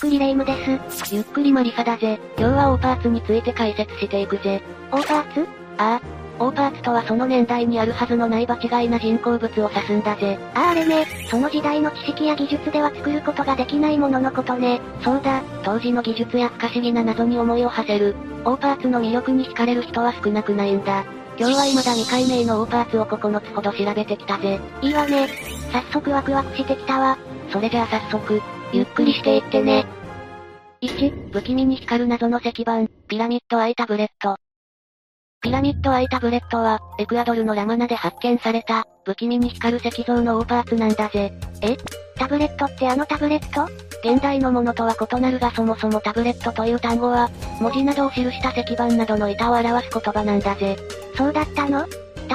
くりレ夢ムです。ゆっくりマリサだぜ。今日はオーパーツについて解説していくぜ。オーパーツ？ああ。オーパーツとはその年代にあるはずのない場違いな人工物を指すんだぜ。あああれね、その時代の知識や技術では作ることができないもののことね。そうだ、当時の技術や不可思議な謎に思いを馳せる。オーパーツの魅力に惹かれる人は少なくないんだ。今日は未だ未解明のオーパーツを9つほど調べてきたぜ。いいわね。早速ワクワクしてきたわ。それじゃあ早速、ゆっくりしていってね。1、不気味に光る謎の石板、ピラミッドアイタブレット。ピラミッドアイタブレットは、エクアドルのラマナで発見された、不気味に光る石像のオーパーツなんだぜ。え？タブレットってあのタブレット？現代のものとは異なるがそもそもタブレットという単語は、文字などを記した石板などの板を表す言葉なんだぜ。そうだったの？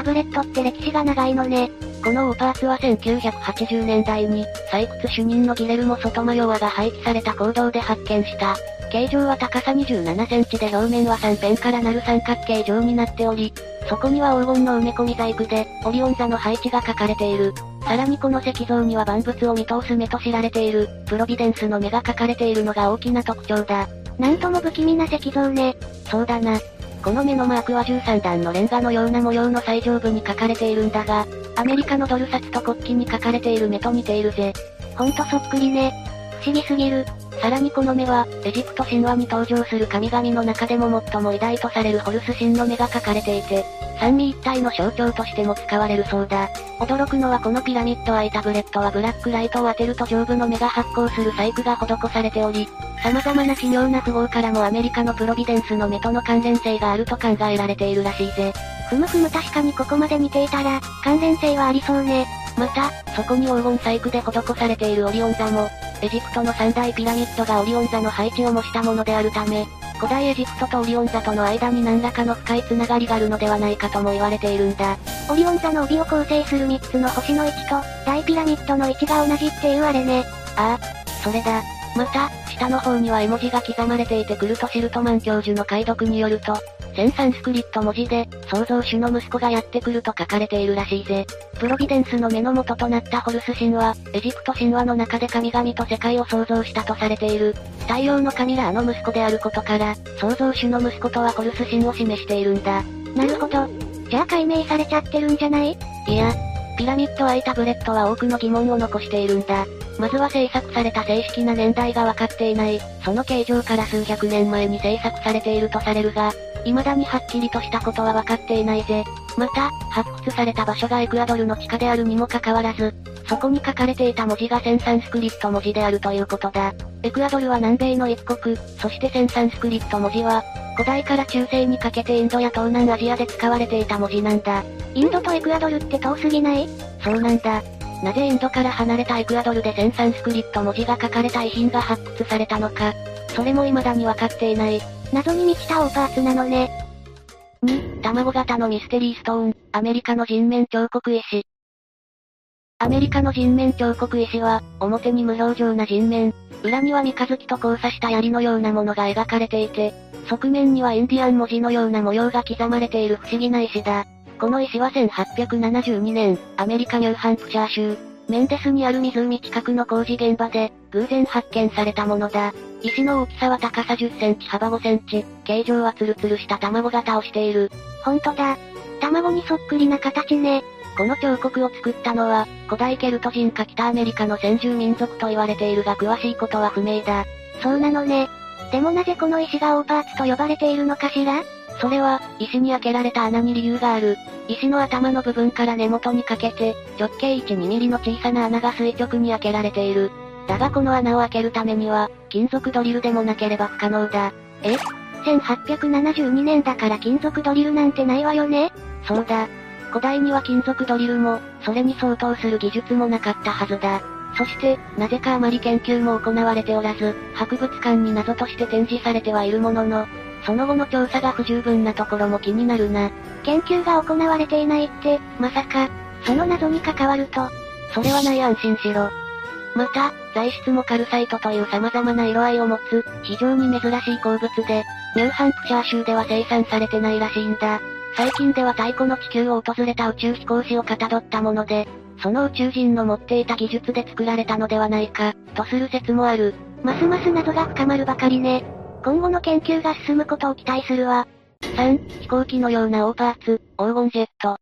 タブレットって歴史が長いのね。このオーパーツは1980年代に、採掘主任のギレルモ・ソトマヨワが廃棄された坑道で発見した。形状は高さ27センチで表面は三辺からなる三角形状になっており、そこには黄金の埋め込み細工で、オリオン座の配置が書かれている。さらにこの石像には万物を見通す目と知られている、プロビデンスの目が書かれているのが大きな特徴だ。なんとも不気味な石像ね。そうだな。この目のマークは13段のレンガのような模様の最上部に書かれているんだが、アメリカのドル札と国旗に書かれている目と似ているぜ。ほんとそっくりね。不思議すぎる。さらにこの目は、エジプト神話に登場する神々の中でも最も偉大とされるホルス神の目が描かれていて、三位一体の象徴としても使われるそうだ。驚くのはこのピラミッドアイタブレットはブラックライトを当てると上部の目が発光する細工が施されており、様々な奇妙な符号からもアメリカのプロビデンスの目との関連性があると考えられているらしいぜ。ふむふむ確かにここまで似ていたら、関連性はありそうね。また、そこに黄金細工で施されているオリオン座も、エジプトの三大ピラミッドがオリオン座の配置を模したものであるため、古代エジプトとオリオン座との間に何らかの深いつながりがあるのではないかとも言われているんだ。オリオン座の帯を構成する3つの星の位置と、大ピラミッドの位置が同じっていうあれね。ああ、それだ。また、下の方には絵文字が刻まれていてクルト・シルトマン教授の解読によると、センサンスクリット文字で、創造主の息子がやってくると書かれているらしいぜ。プロビデンスの目の元となったホルス神は、エジプト神話の中で神々と世界を創造したとされている。太陽の神ラーの息子であることから、創造主の息子とはホルス神を示しているんだ。なるほど。じゃあ解明されちゃってるんじゃない？いや、ピラミッドアイタブレットは多くの疑問を残しているんだ。まずは制作された正式な年代が分かっていない、その形状から数百年前に制作されているとされるが、未だにはっきりとしたことは分かっていないぜ。また、発掘された場所がエクアドルの地下であるにもかかわらず、そこに書かれていた文字がセンサンスクリット文字であるということだ。エクアドルは南米の一国、そしてセンサンスクリット文字は、古代から中世にかけてインドや東南アジアで使われていた文字なんだ。インドとエクアドルって遠すぎない？そうなんだ。なぜインドから離れたエクアドルでセンサンスクリット文字が書かれた遺品が発掘されたのか、それも未だに分かっていない。謎に満ちたオーパーツなのね。2、卵型のミステリーストーン、アメリカの人面彫刻石。アメリカの人面彫刻石は、表に無表情な人面、裏には三日月と交差した槍のようなものが描かれていて、側面にはインディアン文字のような模様が刻まれている不思議な石だ。この石は1872年、アメリカニューハンプシャー州、メンデスにある湖近くの工事現場で、偶然発見されたものだ。石の大きさは高さ10センチ幅5センチ、形状はツルツルした卵型をしている。ほんとだ。卵にそっくりな形ね。この彫刻を作ったのは、古代ケルト人か北アメリカの先住民族と言われているが詳しいことは不明だ。そうなのね。でもなぜこの石がオーパーツと呼ばれているのかしら？それは、石に開けられた穴に理由がある。石の頭の部分から根元にかけて、直径1、2ミリの小さな穴が垂直に開けられている。だがこの穴を開けるためには、金属ドリルでもなければ不可能だ。え ?1872 年だから金属ドリルなんてないわよね？そうだ。古代には金属ドリルも、それに相当する技術もなかったはずだ。そして、なぜかあまり研究も行われておらず、博物館に謎として展示されてはいるものの、その後の調査が不十分なところも気になるな。研究が行われていないって、まさか、その謎に関わると、それはない安心しろ。また、材質もカルサイトという様々な色合いを持つ、非常に珍しい鉱物で、ニューハンプシャー州では生産されてないらしいんだ。最近では太古の地球を訪れた宇宙飛行士をかたどったもので、その宇宙人の持っていた技術で作られたのではないか、とする説もある。ますます謎が深まるばかりね。今後の研究が進むことを期待するわ。3、飛行機のようなオーパーツ、黄金ジェット。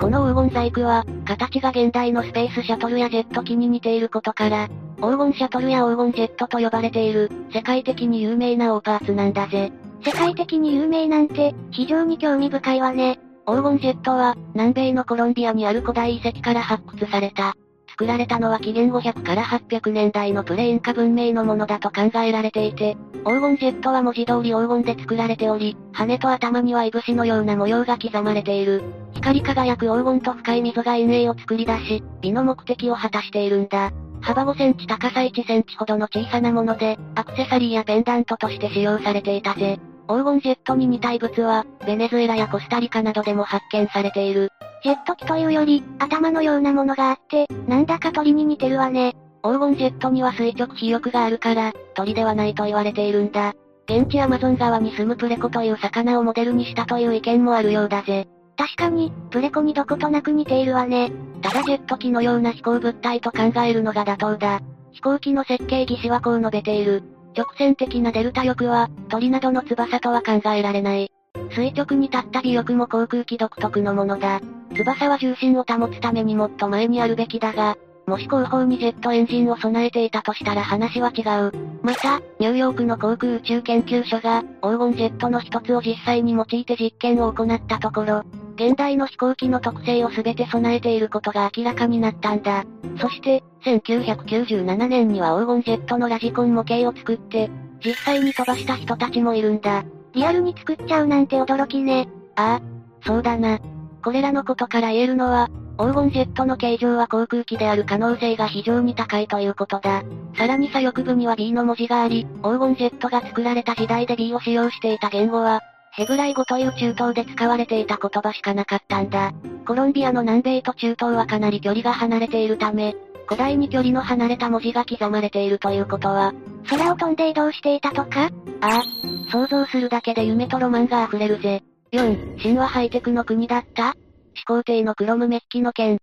この黄金細工は、形が現代のスペースシャトルやジェット機に似ていることから、黄金シャトルや黄金ジェットと呼ばれている、世界的に有名なオーパーツなんだぜ。世界的に有名なんて、非常に興味深いわね。黄金ジェットは、南米のコロンビアにある古代遺跡から発掘された。作られたのは紀元500から800年代のプレインカ文明のものだと考えられていて、黄金ジェットは文字通り黄金で作られており、羽と頭にはいぶしのような模様が刻まれている。光り輝く黄金と深い溝が陰影を作り出し、美の目的を果たしているんだ。幅5センチ高さ1センチほどの小さなもので、アクセサリーやペンダントとして使用されていたぜ。黄金ジェットに似た異物は、ベネズエラやコスタリカなどでも発見されている。ジェット機というより、頭のようなものがあって、なんだか鳥に似てるわね。黄金ジェットには垂直飛翼があるから、鳥ではないと言われているんだ。現地アマゾン川に住むプレコという魚をモデルにしたという意見もあるようだぜ。確かに、プレコにどことなく似ているわね。ただジェット機のような飛行物体と考えるのが妥当だ。飛行機の設計技師はこう述べている。直線的なデルタ翼は、鳥などの翼とは考えられない。垂直に立った尾翼も航空機独特のものだ。翼は重心を保つためにもっと前にあるべきだが、もし後方にジェットエンジンを備えていたとしたら話は違う。また、ニューヨークの航空宇宙研究所が、黄金ジェットの一つを実際に用いて実験を行ったところ、現代の飛行機の特性を全て備えていることが明らかになったんだ。そして、1997年には黄金ジェットのラジコン模型を作って、実際に飛ばした人たちもいるんだ。リアルに作っちゃうなんて驚きね。ああ、そうだな。これらのことから言えるのは、黄金ジェットの形状は航空機である可能性が非常に高いということだ。さらに左翼部には B の文字があり、黄金ジェットが作られた時代で B を使用していた言語は、ヘブライ語という中東で使われていた言葉しかなかったんだ。コロンビアの南米と中東はかなり距離が離れているため、古代に距離の離れた文字が刻まれているということは、空を飛んで移動していたとか？ああ、想像するだけで夢とロマンが溢れるぜ。4、神話ハイテクの国だった？始皇帝のクロムメッキの剣。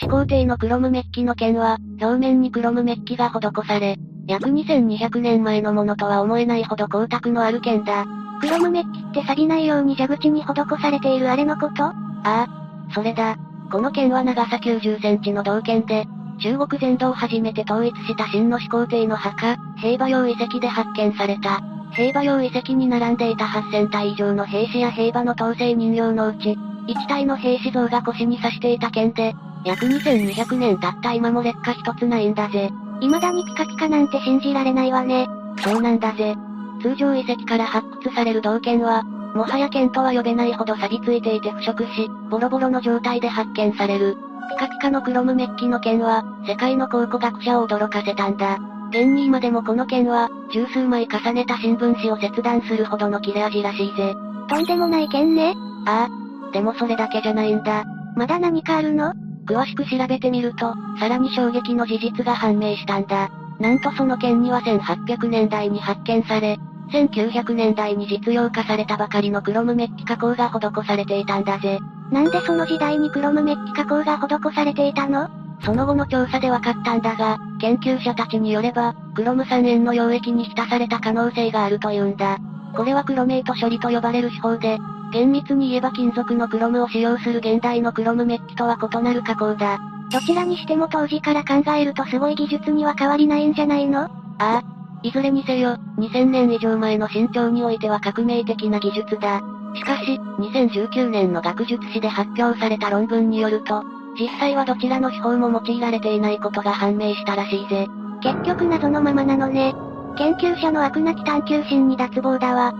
始皇帝のクロムメッキの剣は、表面にクロムメッキが施され、約2200年前のものとは思えないほど光沢のある剣だ。クロムメッキって錆びないように蛇口に施されているあれのこと？ああ、それだ。この剣は長さ90センチの銅剣で、中国全土を初めて統一した真の始皇帝の墓、平馬洋遺跡で発見された。平馬洋遺跡に並んでいた8000体以上の兵士や兵馬の統制人形のうち、1体の兵士像が腰に刺していた剣で、約2200年経った今も劣化一つないんだぜ。未だにピカピカなんて信じられないわね。そうなんだぜ。通常遺跡から発掘される銅剣は、もはや剣とは呼べないほど錆びついていて腐食し、ボロボロの状態で発見される。ピカピカのクロムメッキの剣は、世界の考古学者を驚かせたんだ。現に今でもこの剣は、十数枚重ねた新聞紙を切断するほどの切れ味らしいぜ。とんでもない剣ね。ああ。でもそれだけじゃないんだ。まだ何かあるの？詳しく調べてみると、さらに衝撃の事実が判明したんだ。なんとその剣には1800年代に発見され、1900年代に実用化されたばかりのクロムメッキ加工が施されていたんだぜ。なんでその時代にクロムメッキ加工が施されていたの？その後の調査で分かったんだが、研究者たちによれば、クロム酸塩の溶液に浸された可能性があるというんだ。これはクロメイト処理と呼ばれる手法で、厳密に言えば金属のクロムを使用する現代のクロムメッキとは異なる加工だ。どちらにしても当時から考えるとすごい技術には変わりないんじゃないの？ああ。いずれにせよ、2000年以上前の身長においては革命的な技術だ。しかし、2019年の学術誌で発表された論文によると、実際はどちらの手法も用いられていないことが判明したらしいぜ。結局謎のままなのね。研究者の悪なき探求心に脱帽だわ。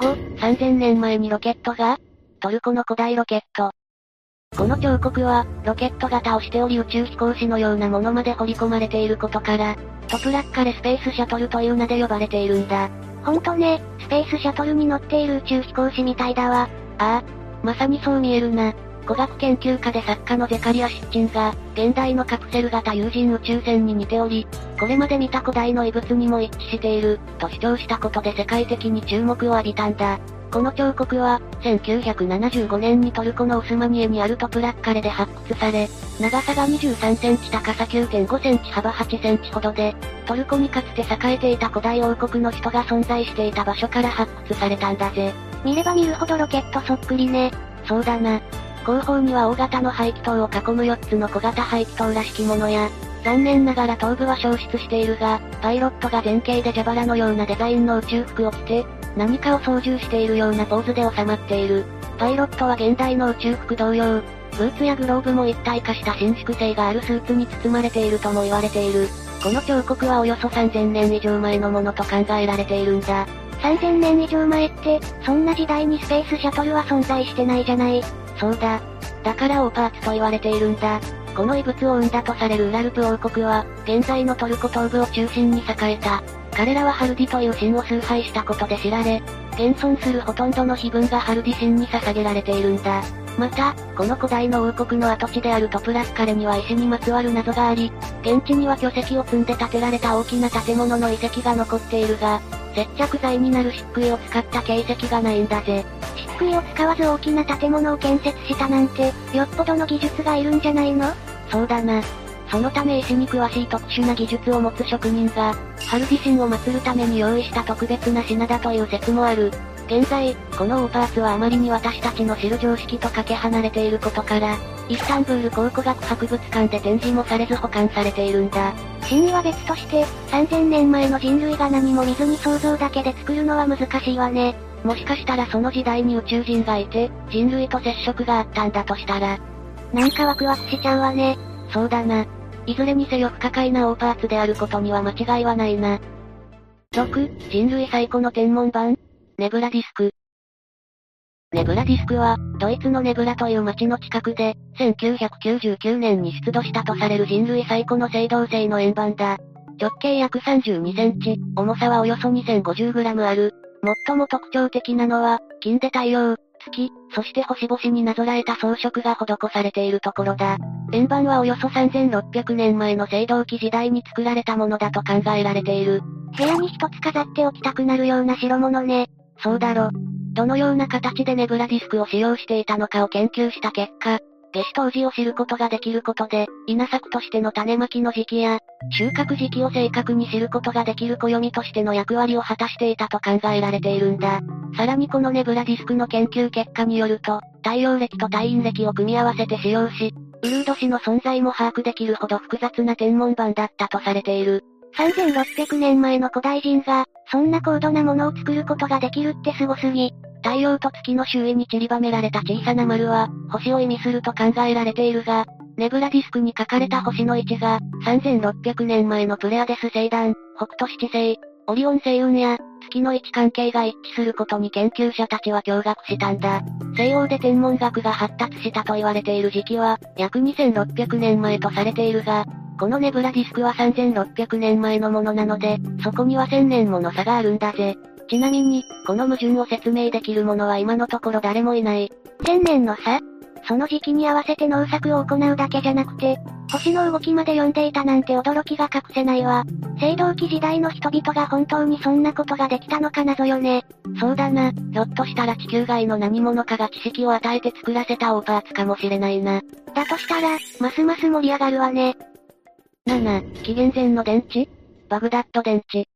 5、3000年前にロケットが？トルコの古代ロケット。この彫刻は、ロケット型をしており宇宙飛行士のようなものまで彫り込まれていることから、トプラッカレスペースシャトルという名で呼ばれているんだ。ほんとね、スペースシャトルに乗っている宇宙飛行士みたいだわ。ああ、まさにそう見えるな。古学研究家で作家のゼカリア・シッチンが、現代のカプセル型有人宇宙船に似ており、これまで見た古代の遺物にも一致している、と主張したことで世界的に注目を浴びたんだ。この彫刻は、1975年にトルコのオスマニエにあるトプラッカレで発掘され、長さが23センチ高さ9.5センチ幅8センチほどで、トルコにかつて栄えていた古代王国の人が存在していた場所から発掘されたんだぜ。見れば見るほどロケットそっくりね。そうだな。後方には大型の排気筒を囲む4つの小型排気筒らしきものや、残念ながら頭部は消失しているが、パイロットが前傾で蛇腹のようなデザインの宇宙服を着て、何かを操縦しているようなポーズで収まっている。パイロットは現代の宇宙服同様、ブーツやグローブも一体化した伸縮性があるスーツに包まれているとも言われている。この彫刻はおよそ3000年以上前のものと考えられているんだ。3000年以上前って、そんな時代にスペースシャトルは存在してないじゃない。そうだ。だからオーパーツと言われているんだ。この遺物を生んだとされるウラルプ王国は、現在のトルコ東部を中心に栄えた。彼らはハルディという神を崇拝したことで知られ、現存するほとんどの碑文がハルディ神に捧げられているんだ。また、この古代の王国の跡地であるトプラスカレには石にまつわる謎があり、現地には巨石を積んで建てられた大きな建物の遺跡が残っているが、接着剤になる漆喰を使った形跡がないんだぜ。漆喰を使わず大きな建物を建設したなんて、よっぽどの技術がいるんじゃないの？そうだな。そのため石に詳しい特殊な技術を持つ職人が、ハルディ神を祀るために用意した特別な品だという説もある。現在、このオーパーツはあまりに私たちの知る常識とかけ離れていることから、イスタンブール考古学博物館で展示もされず保管されているんだ。真意は別として、3000年前の人類が何も見ずに想像だけで作るのは難しいわね。もしかしたらその時代に宇宙人がいて、人類と接触があったんだとしたら。なんかワクワクしちゃうわね。そうだな。いずれにせよ不可解なオーパーツであることには間違いはないな。6、人類最古の天文板ネブラディスク。ネブラディスクは、ドイツのネブラという町の近くで、1999年に出土したとされる人類最古の青銅製の円盤だ。直径約32センチ、重さはおよそ 2050g ある。最も特徴的なのは、金で太陽、月、そして星々になぞらえた装飾が施されているところだ。円盤はおよそ3600年前の青銅器時代に作られたものだと考えられている。部屋に一つ飾っておきたくなるような代物ね。そうだろ。どのような形でネブラディスクを使用していたのかを研究した結果、夏至当時を知ることができることで、稲作としての種まきの時期や、収穫時期を正確に知ることができる暦としての役割を果たしていたと考えられているんだ。さらにこのネブラディスクの研究結果によると、太陽暦と太陰暦を組み合わせて使用し、ウルード氏の存在も把握できるほど複雑な天文板だったとされている。3600年前の古代人が、そんな高度なものを作ることができるってすごすぎ。太陽と月の周囲に散りばめられた小さな丸は、星を意味すると考えられているが、ネブラディスクに書かれた星の位置が、3600年前のプレアデス星団、北斗七星、オリオン星雲や、月の位置関係が一致することに研究者たちは驚愕したんだ。西欧で天文学が発達したと言われている時期は、約2600年前とされているが、このネブラディスクは3600年前のものなので、そこには1000年もの差があるんだぜ。ちなみに、この矛盾を説明できる者は今のところ誰もいない。千年の差？その時期に合わせて農作を行うだけじゃなくて、星の動きまで読んでいたなんて驚きが隠せないわ。青銅器時代の人々が本当にそんなことができたのか謎よね。そうだな、ひょっとしたら地球外の何者かが知識を与えて作らせたオーパーツかもしれないな。だとしたら、ますます盛り上がるわね。7、紀元前の電池？バグダッド電池。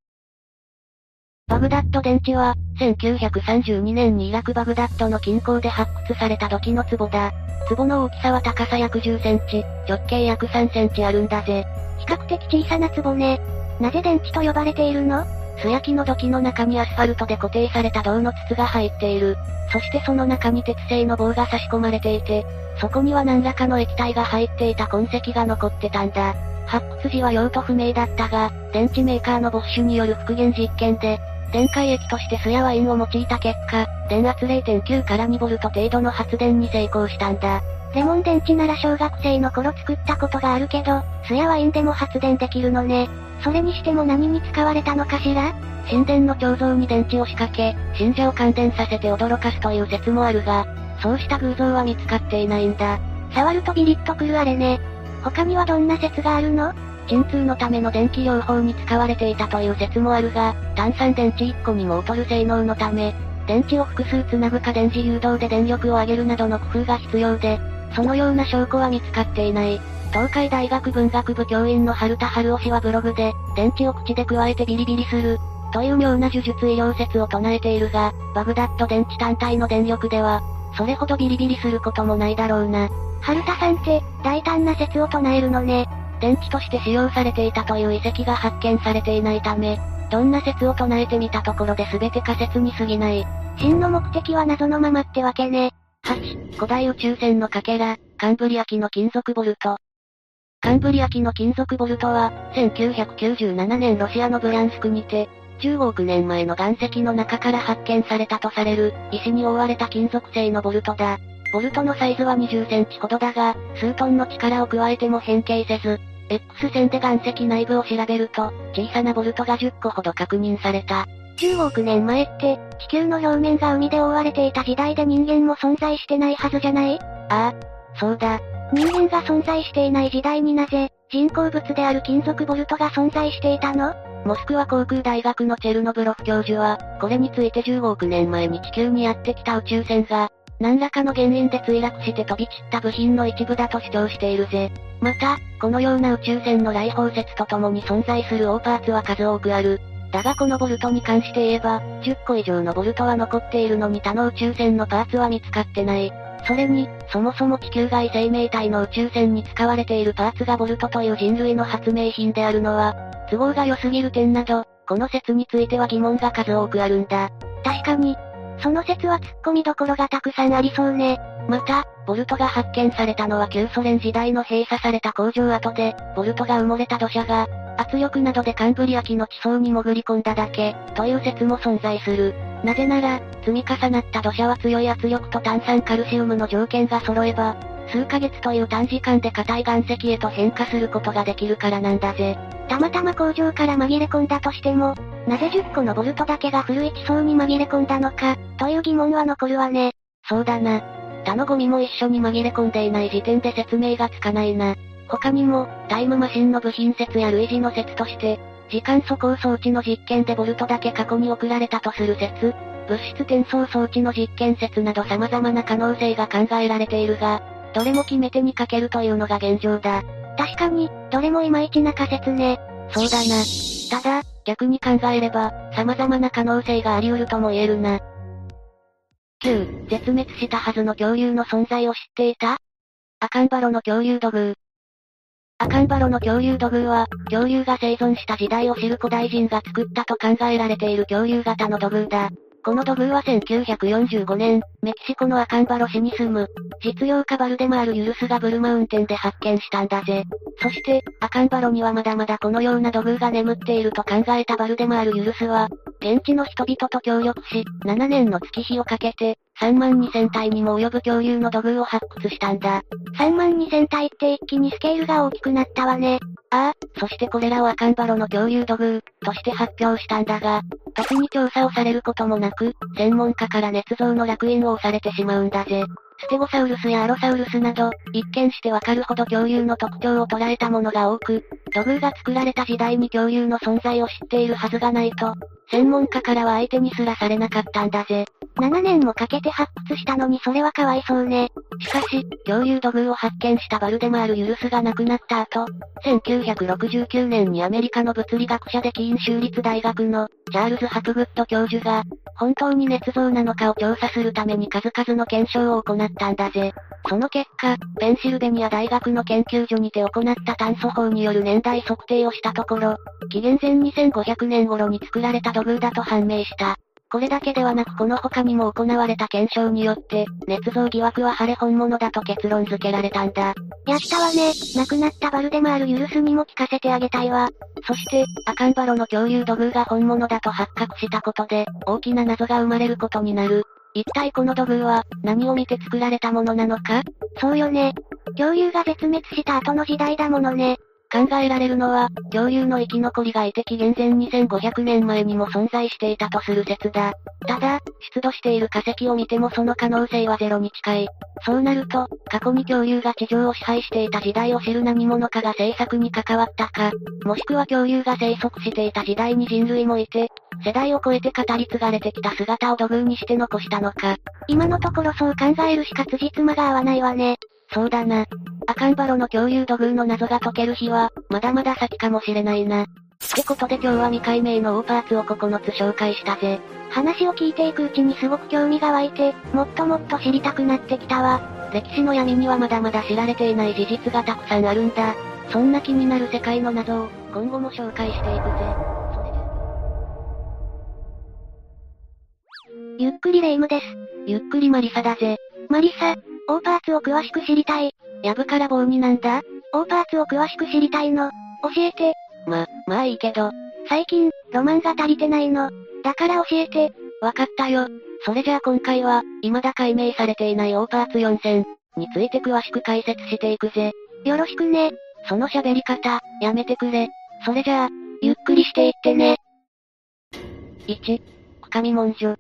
バグダッド電池は、1932年にイラクバグダッドの近郊で発掘された土器の壺だ。壺の大きさは高さ約10センチ、直径約3センチあるんだぜ。比較的小さな壺ね。なぜ電池と呼ばれているの？素焼きの土器の中にアスファルトで固定された銅の筒が入っている。そしてその中に鉄製の棒が差し込まれていて、そこには何らかの液体が入っていた痕跡が残ってたんだ。発掘時は用途不明だったが、電池メーカーのボッシュによる復元実験で、電解液として酢やワインを用いた結果、電圧0.9から2ボルト程度の発電に成功したんだ。レモン電池なら小学生の頃作ったことがあるけど、酢やワインでも発電できるのね。それにしても何に使われたのかしら？神殿の彫像に電池を仕掛け、信者を感電させて驚かすという説もあるが、そうした偶像は見つかっていないんだ。触るとビリッとくるあれね。他にはどんな説があるの？鎮痛のための電気療法に使われていたという説もあるが、単三電池1個にも劣る性能のため、電池を複数つなぐか電磁誘導で電力を上げるなどの工夫が必要で、そのような証拠は見つかっていない。東海大学文学部教員の春田春夫氏はブログで、電池を口で加えてビリビリする、という妙な呪術医療説を唱えているが、バグダッド電池単体の電力では、それほどビリビリすることもないだろうな。春田さんって、大胆な説を唱えるのね。電池として使用されていたという遺跡が発見されていないため、どんな説を唱えてみたところで全て仮説に過ぎない。真の目的は謎のままってわけね。8、古代宇宙船のかけら、カンブリア紀の金属ボルト。カンブリア紀の金属ボルトは、1997年ロシアのブランスクにて、15億年前の岩石の中から発見されたとされる、石に覆われた金属製のボルトだ。ボルトのサイズは20センチほどだが、数トンの力を加えても変形せず、X 線で岩石内部を調べると、小さなボルトが10個ほど確認された。15億年前って、地球の表面が海で覆われていた時代で人間も存在してないはずじゃない？ああ、そうだ。人間が存在していない時代になぜ、人工物である金属ボルトが存在していたの？モスクワ航空大学のチェルノブロフ教授は、これについて15億年前に地球にやってきた宇宙船が、何らかの原因で墜落して飛び散った部品の一部だと主張しているぜ。また、このような宇宙船の来訪説とともに存在する大パーツは数多くある。だがこのボルトに関して言えば、10個以上のボルトは残っているのに他の宇宙船のパーツは見つかってない。それに、そもそも地球外生命体の宇宙船に使われているパーツがボルトという人類の発明品であるのは、都合が良すぎる点など、この説については疑問が数多くあるんだ。確かに、その説は突っ込みどころがたくさんありそうね。また、ボルトが発見されたのは旧ソ連時代の閉鎖された工場跡で、ボルトが埋もれた土砂が、圧力などでカンブリア紀の地層に潜り込んだだけ、という説も存在する。なぜなら、積み重なった土砂は強い圧力と炭酸カルシウムの条件が揃えば、数ヶ月という短時間で硬い岩石へと変化することができるからなんだぜ。たまたま工場から紛れ込んだとしても、なぜ10個のボルトだけが古い地層に紛れ込んだのか、という疑問は残るわね。そうだな。他のゴミも一緒に紛れ込んでいない時点で説明がつかないな。他にも、タイムマシンの部品説や類似の説として、時間速行装置の実験でボルトだけ過去に送られたとする説、物質転送装置の実験説など様々な可能性が考えられているが、どれも決め手にかけるというのが現状だ。確かに、どれもいまいちな仮説ね。そうだな。ただ、逆に考えれば、様々な可能性があり得るとも言えるな。9、絶滅したはずの恐竜の存在を知っていた？アカンバロの恐竜土偶。アカンバロの恐竜土偶は、恐竜が生存した時代を知る古代人が作ったと考えられている恐竜型の土偶だ。この土偶は1945年、メキシコのアカンバロ市に住む、実業家バルデマール・ユルスがブルマウンテンで発見したんだぜ。そして、アカンバロにはまだまだこのような土偶が眠っていると考えたバルデマール・ユルスは、現地の人々と協力し、7年の月日をかけて、3万2000体にも及ぶ恐竜の土偶を発掘したんだ。3万2000体って一気にスケールが大きくなったわね。ああ、そしてこれらをアカンバロの恐竜土偶、として発表したんだが、特に調査をされることもなく、専門家から捏造の楽園を押されてしまうんだぜ。ステゴサウルスやアロサウルスなど、一見してわかるほど恐竜の特徴を捉えたものが多く、土偶が作られた時代に恐竜の存在を知っているはずがないと、専門家からは相手にすらされなかったんだぜ。7年もかけて発掘したのにそれはかわいそうね。しかし、恐竜土偶を発見したバルデマール・ユルスが亡くなった後、1969年にアメリカの物理学者でキーン州立大学の、チャールズ・ハプグッド教授が、本当に捏造なのかを調査するために数々の検証を行ったんだぜ。その結果、ペンシルベニア大学の研究所にて行った炭素法による年代測定をしたところ、紀元前2500年頃に作られた土偶だと判明した。これだけではなくこの他にも行われた検証によって、捏造疑惑は晴れ本物だと結論付けられたんだ。やったわね。亡くなったバルデマール・ユルスにも聞かせてあげたいわ。そして、アカンバロの恐竜土偶が本物だと発覚したことで、大きな謎が生まれることになる。一体この土偶は、何を見て作られたものなのか？そうよね。恐竜が絶滅した後の時代だものね。考えられるのは、恐竜の生き残りがいて紀元前2500年前にも存在していたとする説だ。ただ、出土している化石を見てもその可能性はゼロに近い。そうなると、過去に恐竜が地上を支配していた時代を知る何者かが制作に関わったか、もしくは恐竜が生息していた時代に人類もいて、世代を超えて語り継がれてきた姿を土偶にして残したのか。今のところそう考えるしか辻褄が合わないわね。そうだな。赤んバロの恐竜土偶の謎が解ける日は、まだまだ先かもしれないな。ってことで今日は未解明の大パーツを9つ紹介したぜ。話を聞いていくうちにすごく興味が湧いて、もっともっと知りたくなってきたわ。歴史の闇にはまだまだ知られていない事実がたくさんあるんだ。そんな気になる世界の謎を、今後も紹介していくぜ。ゆっくりレ夢ムです。ゆっくりマリサだぜ。マリサ、大パーツを詳しく知りたい。やぶから棒になんだ？大パーツを詳しく知りたいの。教えて。ま、まあいいけど。最近、ロマンが足りてないの。だから教えて。わかったよ。それじゃあ今回は、未だ解明されていない大パーツ4000について詳しく解説していくぜ。よろしくね。その喋り方、やめてくれ。それじゃあ、ゆっくりしていってね。1、深見文書。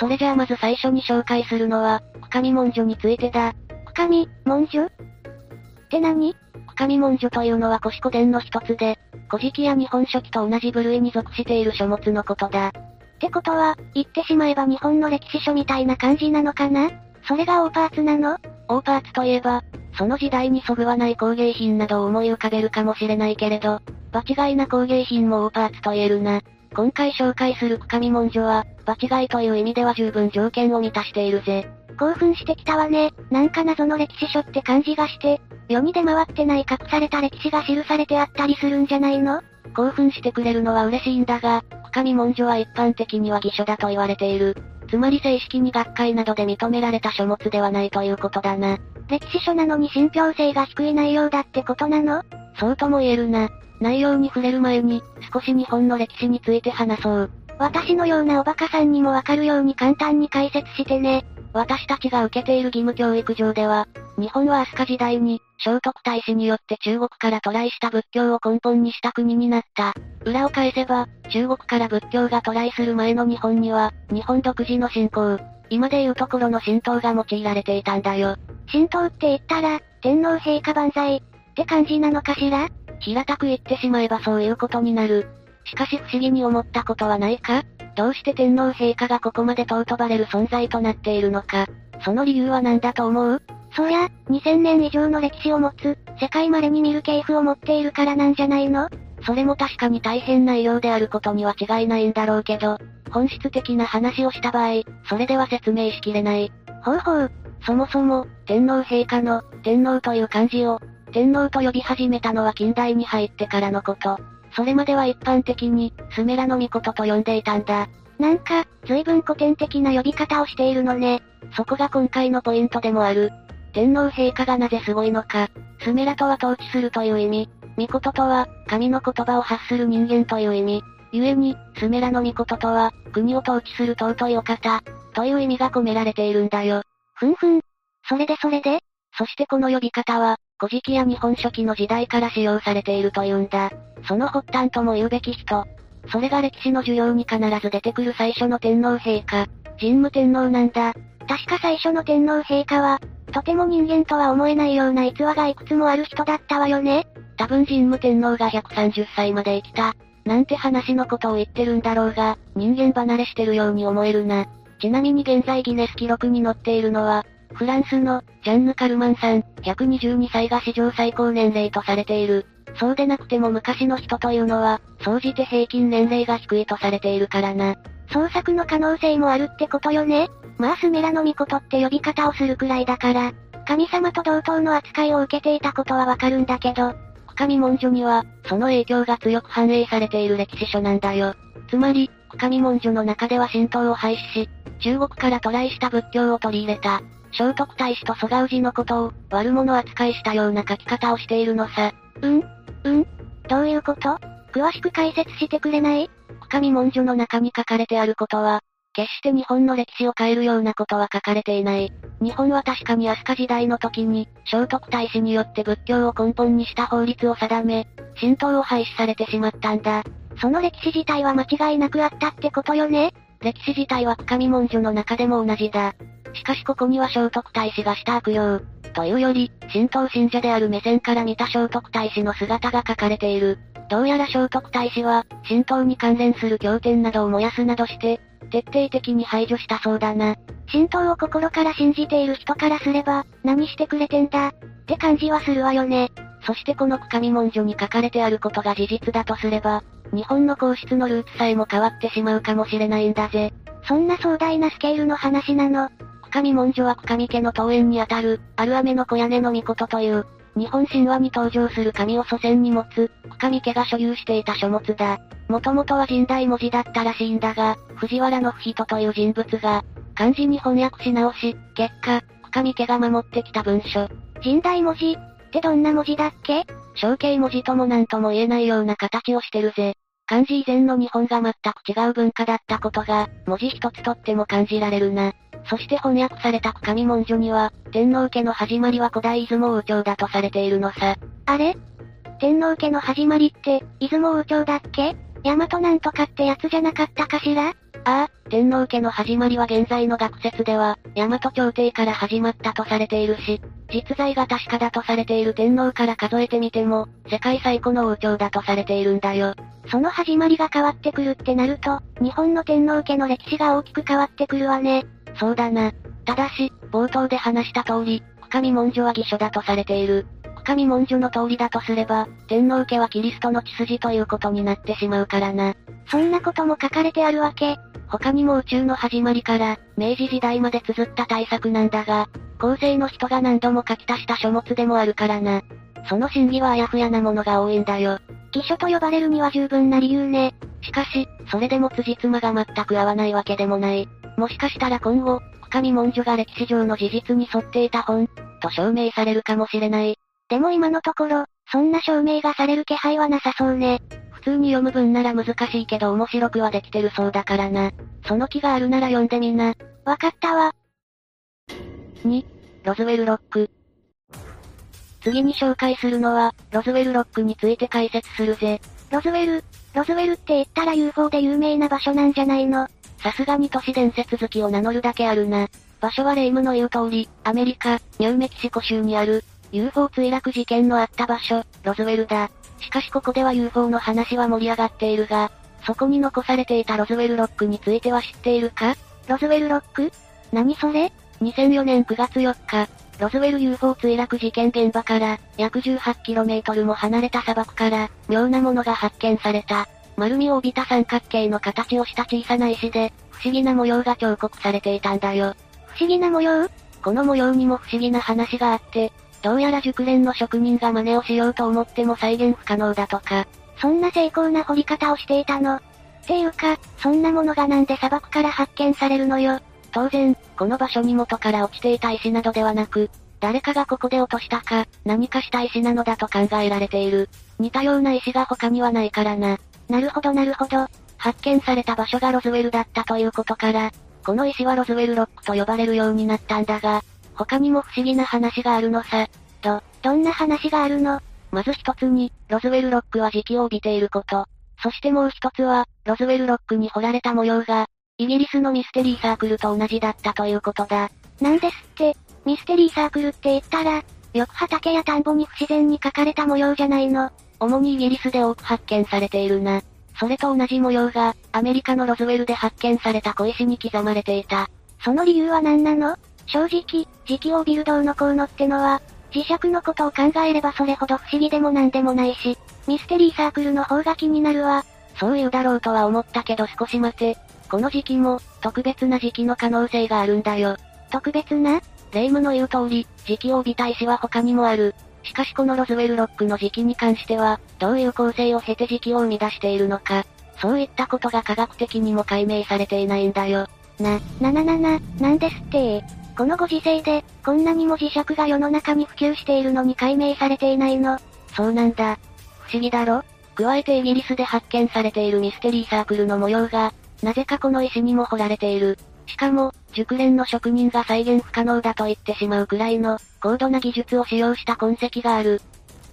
それじゃあまず最初に紹介するのは、深見文書についてだ。深見、文書？って何？深見文書というのは古史伝の一つで、古事記や日本書紀と同じ部類に属している書物のことだ。ってことは、言ってしまえば日本の歴史書みたいな感じなのかな？それが大パーツなの？大パーツといえば、その時代にそぐわない工芸品などを思い浮かべるかもしれないけれど、場違いな工芸品も大パーツと言えるな。今回紹介する深見文書は、場違いという意味では十分条件を満たしているぜ。興奮してきたわね。なんか謎の歴史書って感じがして、世に出回ってない隠された歴史が記されてあったりするんじゃないの？興奮してくれるのは嬉しいんだが、深見文書は一般的には偽書だと言われている。つまり正式に学会などで認められた書物ではないということだな。歴史書なのに信憑性が低い内容だってことなの？そうとも言えるな。内容に触れる前に、少し日本の歴史について話そう。私のようなおバカさんにもわかるように簡単に解説してね。私たちが受けている義務教育上では、日本は飛鳥時代に、聖徳太子によって中国から渡来した仏教を根本にした国になった。裏を返せば、中国から仏教が渡来する前の日本には、日本独自の信仰、今でいうところの神道が用いられていたんだよ。神道って言ったら、天皇陛下万歳、って感じなのかしら？平たく言ってしまえばそういうことになる。しかし不思議に思ったことはないか？どうして天皇陛下がここまで尊ばれる存在となっているのか？その理由は何だと思う？そりゃ、2000年以上の歴史を持つ、世界稀に見る系譜を持っているからなんじゃないの？それも確かに大変な医療であることには違いないんだろうけど、本質的な話をした場合、それでは説明しきれない。ほうほう。そもそも、天皇陛下の、天皇という漢字を、天皇と呼び始めたのは近代に入ってからのこと。それまでは一般的に、スメラの御事と呼んでいたんだ。なんか、随分古典的な呼び方をしているのね。そこが今回のポイントでもある。天皇陛下がなぜすごいのか。スメラとは統治するという意味。御事とは、神の言葉を発する人間という意味。故に、スメラの御事とは、国を統治する尊いお方、という意味が込められているんだよ。ふんふん。それでそれでそしてこの呼び方は、古事記や日本書紀の時代から使用されているというんだ。その発端とも言うべき人。それが歴史の授業に必ず出てくる最初の天皇陛下、神武天皇なんだ。確か最初の天皇陛下は、とても人間とは思えないような逸話がいくつもある人だったわよね。多分神武天皇が130歳まで生きた。なんて話のことを言ってるんだろうが、人間離れしてるように思えるな。ちなみに現在ギネス記録に載っているのは、フランスの、ジャンヌ・カルマンさん、122歳が史上最高年齢とされている。そうでなくても昔の人というのは、総じて平均年齢が低いとされているからな。創作の可能性もあるってことよね。まあスメラの御事って呼び方をするくらいだから、神様と同等の扱いを受けていたことはわかるんだけど、深見文書には、その影響が強く反映されている歴史書なんだよ。つまり、深見文書の中では神道を廃止し、中国から渡来した仏教を取り入れた、聖徳太子と蘇我氏のことを、悪者扱いしたような書き方をしているのさ。うん？うん？どういうこと？詳しく解説してくれない？深見文書の中に書かれてあることは、決して日本の歴史を変えるようなことは書かれていない。日本は確かに飛鳥時代の時に、聖徳太子によって仏教を根本にした法律を定め、神道を廃止されてしまったんだ。その歴史自体は間違いなくあったってことよね？歴史自体は深見文書の中でも同じだ。しかしここには聖徳太子がした悪用、というより、神道信者である目線から見た聖徳太子の姿が書かれている。どうやら聖徳太子は、神道に関連する経典などを燃やすなどして、徹底的に排除したそうだな。神道を心から信じている人からすれば、何してくれてんだ、って感じはするわよね。そしてこの深見文書に書かれてあることが事実だとすれば、日本の皇室のルーツさえも変わってしまうかもしれないんだぜ。そんな壮大なスケールの話なの。深見文書は深見家の桃園にあたる、ある雨の小屋根の御事という、日本神話に登場する神を祖先に持つ、深見家が所有していた書物だ。もともとは神代文字だったらしいんだが、藤原の不人という人物が、漢字に翻訳し直し、結果、深見家が守ってきた文書。神代文字ってどんな文字だっけ？象形文字とも何とも言えないような形をしてるぜ。漢字以前の日本が全く違う文化だったことが、文字一つとっても感じられるな。そして翻訳された神文書には、天皇家の始まりは古代出雲王朝だとされているのさ。あれ？天皇家の始まりって、出雲王朝だっけ？大和なんとかってやつじゃなかったかしら？ああ、天皇家の始まりは現在の学説では、大和朝廷から始まったとされているし、実在が確かだとされている天皇から数えてみても、世界最古の王朝だとされているんだよ。その始まりが変わってくるってなると、日本の天皇家の歴史が大きく変わってくるわね。そうだな。ただし、冒頭で話した通り、深見文書は偽書だとされている。深見文書の通りだとすれば、天皇家はキリストの血筋ということになってしまうからな。そんなことも書かれてあるわけ他にも宇宙の始まりから、明治時代まで綴った大作なんだが、後世の人が何度も書き足した書物でもあるからな。その真偽はあやふやなものが多いんだよ。偽書と呼ばれるには十分な理由ね。しかし、それでも辻褄が全く合わないわけでもない。もしかしたら今後、深見文書が歴史上の事実に沿っていた本、と証明されるかもしれない。でも今のところ、そんな証明がされる気配はなさそうね。普通に読む分なら難しいけど面白くはできてるそうだからな。その気があるなら読んでみな。わかったわ。2、ロズウェルロック。次に紹介するのは、ロズウェルロックについて解説するぜ。ロズウェル、ロズウェルって言ったら UFO で有名な場所なんじゃないの？さすがに都市伝説好きを名乗るだけあるな。場所はレイムの言う通り、アメリカ、ニューメキシコ州にある、UFO 墜落事件のあった場所、ロズウェルだ。しかしここでは UFO の話は盛り上がっているが、そこに残されていたロズウェルロックについては知っているか？ロズウェルロック？何それ ?2004 年9月4日、ロズウェル UFO 墜落事件現場から、約 18km も離れた砂漠から、妙なものが発見された。丸みを帯びた三角形の形をした小さな石で、不思議な模様が彫刻されていたんだよ。不思議な模様？この模様にも不思議な話があって、どうやら熟練の職人が真似をしようと思っても再現不可能だとか。そんな成功な掘り方をしていたの。っていうか、そんなものがなんで砂漠から発見されるのよ。当然、この場所に元から落ちていた石などではなく、誰かがここで落としたか、何かした石なのだと考えられている。似たような石が他にはないからな。なるほどなるほど。発見された場所がロズウェルだったということから、この石はロズウェルロックと呼ばれるようになったんだが、他にも不思議な話があるのさ。ど、どんな話があるの？まず一つに、ロズウェルロックは磁気を帯びていること。そしてもう一つは、ロズウェルロックに彫られた模様が、イギリスのミステリーサークルと同じだったということだ。なんですって、ミステリーサークルって言ったら、よく畑や田んぼに不自然に描かれた模様じゃないの。主にイギリスで多く発見されているな。それと同じ模様が、アメリカのロズウェルで発見された小石に刻まれていた。その理由は何なの？正直、時期をビルドウのこうのってのは、磁石のことを考えればそれほど不思議でもなんでもないし、ミステリーサークルの方が気になるわ。そう言うだろうとは思ったけど少し待て。この時期も、特別な時期の可能性があるんだよ。特別な？霊夢の言う通り、時期を帯びた石は他にもある。しかしこのロズウェルロックの時期に関しては、どういう構成を経て時期を生み出しているのか、そういったことが科学的にも解明されていないんだよ。な、なななな、なんですって？このご時世で、こんなにも磁石が世の中に普及しているのに解明されていないの。そうなんだ。不思議だろ？加えてイギリスで発見されているミステリーサークルの模様が、なぜかこの石にも彫られている。しかも、熟練の職人が再現不可能だと言ってしまうくらいの、高度な技術を使用した痕跡がある。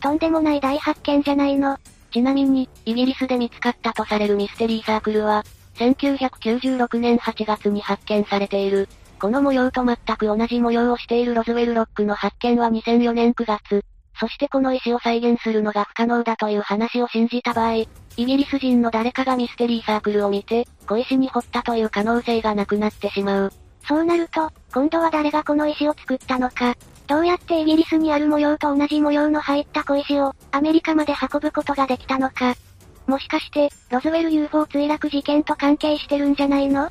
とんでもない大発見じゃないの。ちなみに、イギリスで見つかったとされるミステリーサークルは、1996年8月に発見されている。この模様と全く同じ模様をしているロズウェルロックの発見は2004年9月。そしてこの石を再現するのが不可能だという話を信じた場合、イギリス人の誰かがミステリーサークルを見て、小石に掘ったという可能性がなくなってしまう。そうなると、今度は誰がこの石を作ったのか。どうやってイギリスにある模様と同じ模様の入った小石を、アメリカまで運ぶことができたのか。もしかして、ロズウェル UFO 墜落事件と関係してるんじゃないの、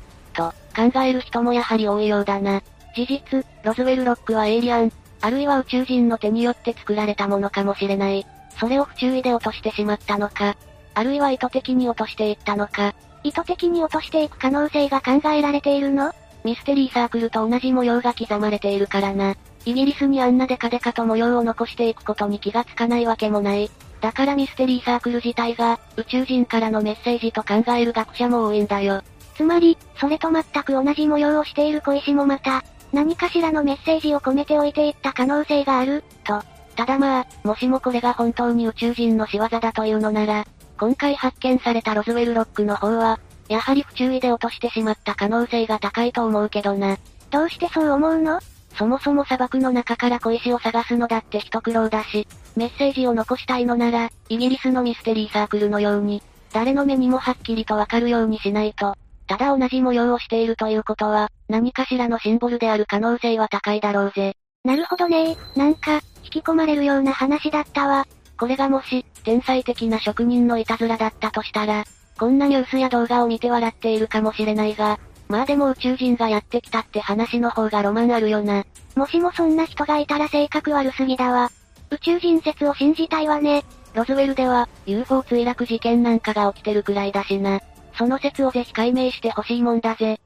考える人もやはり多いようだな。事実、ロズウェルロックはエイリアン、あるいは宇宙人の手によって作られたものかもしれない。それを不注意で落としてしまったのか。あるいは意図的に落としていったのか。意図的に落としていく可能性が考えられているの？ミステリーサークルと同じ模様が刻まれているからな。イギリスにあんなデカデカと模様を残していくことに気がつかないわけもない。だからミステリーサークル自体が、宇宙人からのメッセージと考える学者も多いんだよ。つまり、それと全く同じ模様をしている小石もまた、何かしらのメッセージを込めておいていった可能性がある、と。ただまあ、もしもこれが本当に宇宙人の仕業だというのなら、今回発見されたロズウェルロックの方は、やはり不注意で落としてしまった可能性が高いと思うけどな。どうしてそう思うの？そもそも砂漠の中から小石を探すのだって一苦労だし、メッセージを残したいのなら、イギリスのミステリーサークルのように、誰の目にもはっきりとわかるようにしないと。ただ同じ模様をしているということは、何かしらのシンボルである可能性は高いだろうぜ。なるほどねなんか、引き込まれるような話だったわ。これがもし、天才的な職人のいたずらだったとしたら、こんなニュースや動画を見て笑っているかもしれないが、まあでも宇宙人がやってきたって話の方がロマンあるよな。もしもそんな人がいたら性格悪すぎだわ。宇宙人説を信じたいわね。ロズウェルでは、UFO 墜落事件なんかが起きてるくらいだしな。その説をぜひ解明してほしいもんだぜ。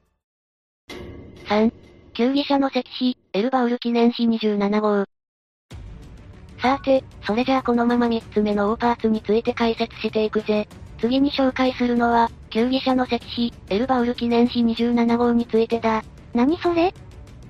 3、球技者の石碑、エルバウル記念碑27号。さて、それじゃあこのまま3つ目の大パーツについて解説していくぜ。次に紹介するのは、球技者の石碑、エルバウル記念碑27号についてだ。何それ？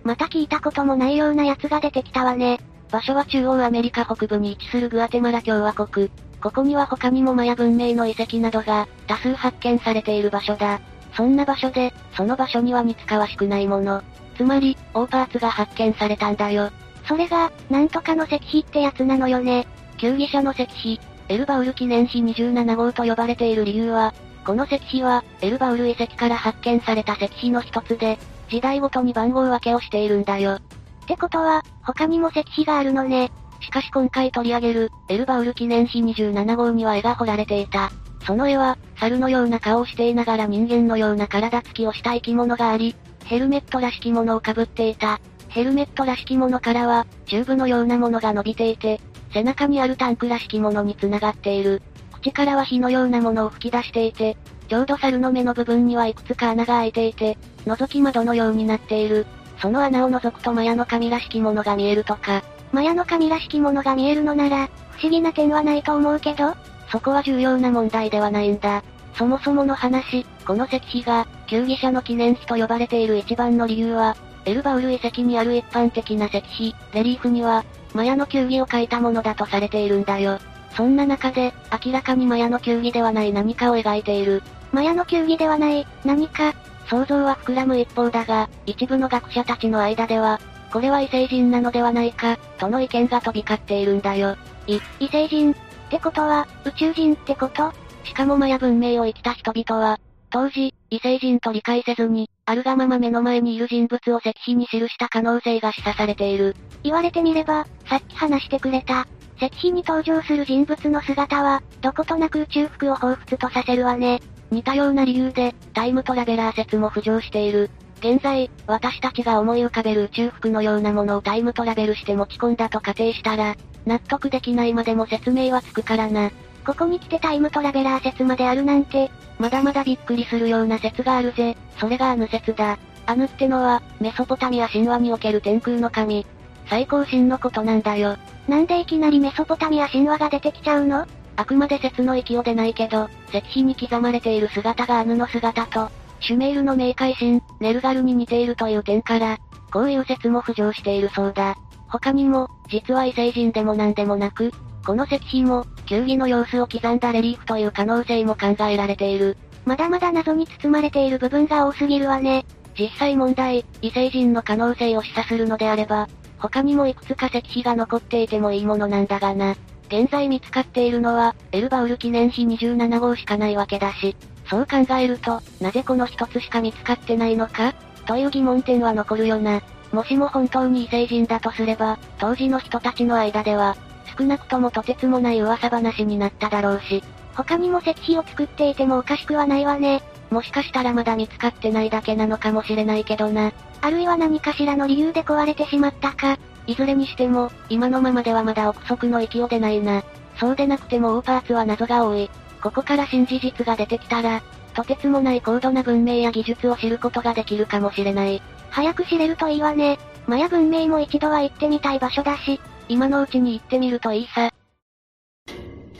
また聞いたこともないようなやつが出てきたわね。場所は中央アメリカ北部に位置するグアテマラ共和国。ここには他にもマヤ文明の遺跡などが多数発見されている場所だ。そんな場所で、その場所には似つかわしくないもの。つまり、大パーツが発見されたんだよ。それが、なんとかの石碑ってやつなのよね。球技者の石碑、エルバウル記念碑27号と呼ばれている理由は、この石碑は、エルバウル遺跡から発見された石碑の一つで、時代ごとに番号分けをしているんだよ。ってことは、他にも石碑があるのね。しかし今回取り上げる、エルバウル記念碑27号には絵が彫られていた。その絵は、猿のような顔をしていながら人間のような体つきをした生き物があり、ヘルメットらしきものをかぶっていた。ヘルメットらしきものからは、チューブのようなものが伸びていて、背中にあるタンクらしきものに繋がっている。口からは火のようなものを吹き出していて、ちょうど猿の目の部分にはいくつか穴が開いていて、覗き窓のようになっている。その穴を覗くとマヤの神らしきものが見えるとか。マヤの神らしきものが見えるのなら、不思議な点はないと思うけどそこは重要な問題ではないんだ。そもそもの話、この石碑が、球技者の記念碑と呼ばれている一番の理由は、エルバウル遺跡にある一般的な石碑、レリーフには、マヤの球技を描いたものだとされているんだよ。そんな中で、明らかにマヤの球技ではない何かを描いている。マヤの球技ではない、何か。想像は膨らむ一方だが、一部の学者たちの間では、これは異星人なのではないか、との意見が飛び交っているんだよ。い、異星人？ってことは、宇宙人ってこと？しかもマヤ文明を生きた人々は、当時、異星人と理解せずに、あるがまま目の前にいる人物を石碑に記した可能性が示唆されている。言われてみれば、さっき話してくれた、石碑に登場する人物の姿は、どことなく宇宙服を彷彿とさせるわね。似たような理由で、タイムトラベラー説も浮上している。現在、私たちが思い浮かべる宇宙服のようなものをタイムトラベルして持ち込んだと仮定したら、納得できないまでも説明はつくからな。ここに来てタイムトラベラー説まであるなんて、まだまだびっくりするような説があるぜ。それがアヌ説だ。アヌってのは、メソポタミア神話における天空の神。最高神のことなんだよ。なんでいきなりメソポタミア神話が出てきちゃうの？あくまで説の域を出ないけど、石碑に刻まれている姿がアヌの姿と、シュメールの冥界神、ネルガルに似ているという点から、こういう説も浮上しているそうだ。他にも、実は異星人でも何でもなく、この石碑も、球技の様子を刻んだレリーフという可能性も考えられている。まだまだ謎に包まれている部分が多すぎるわね。実際問題、異星人の可能性を示唆するのであれば、他にもいくつか石碑が残っていてもいいものなんだがな。現在見つかっているのは、エルバウル記念碑27号しかないわけだし、そう考えると、なぜこの一つしか見つかってないのか？という疑問点は残るよな。もしも本当に異星人だとすれば、当時の人たちの間では、少なくともとてつもない噂話になっただろうし、他にも石碑を作っていてもおかしくはないわね。もしかしたらまだ見つかってないだけなのかもしれないけどな。あるいは何かしらの理由で壊れてしまったか。いずれにしても、今のままではまだ憶測の域を出ないな。そうでなくてもオーパーツは謎が多い。ここから新事実が出てきたら、とてつもない高度な文明や技術を知ることができるかもしれない。早く知れるといいわね。マヤ文明も一度は行ってみたい場所だし、今のうちに行ってみるといいさ。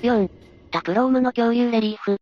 4. タプロームの恐竜レリーフ。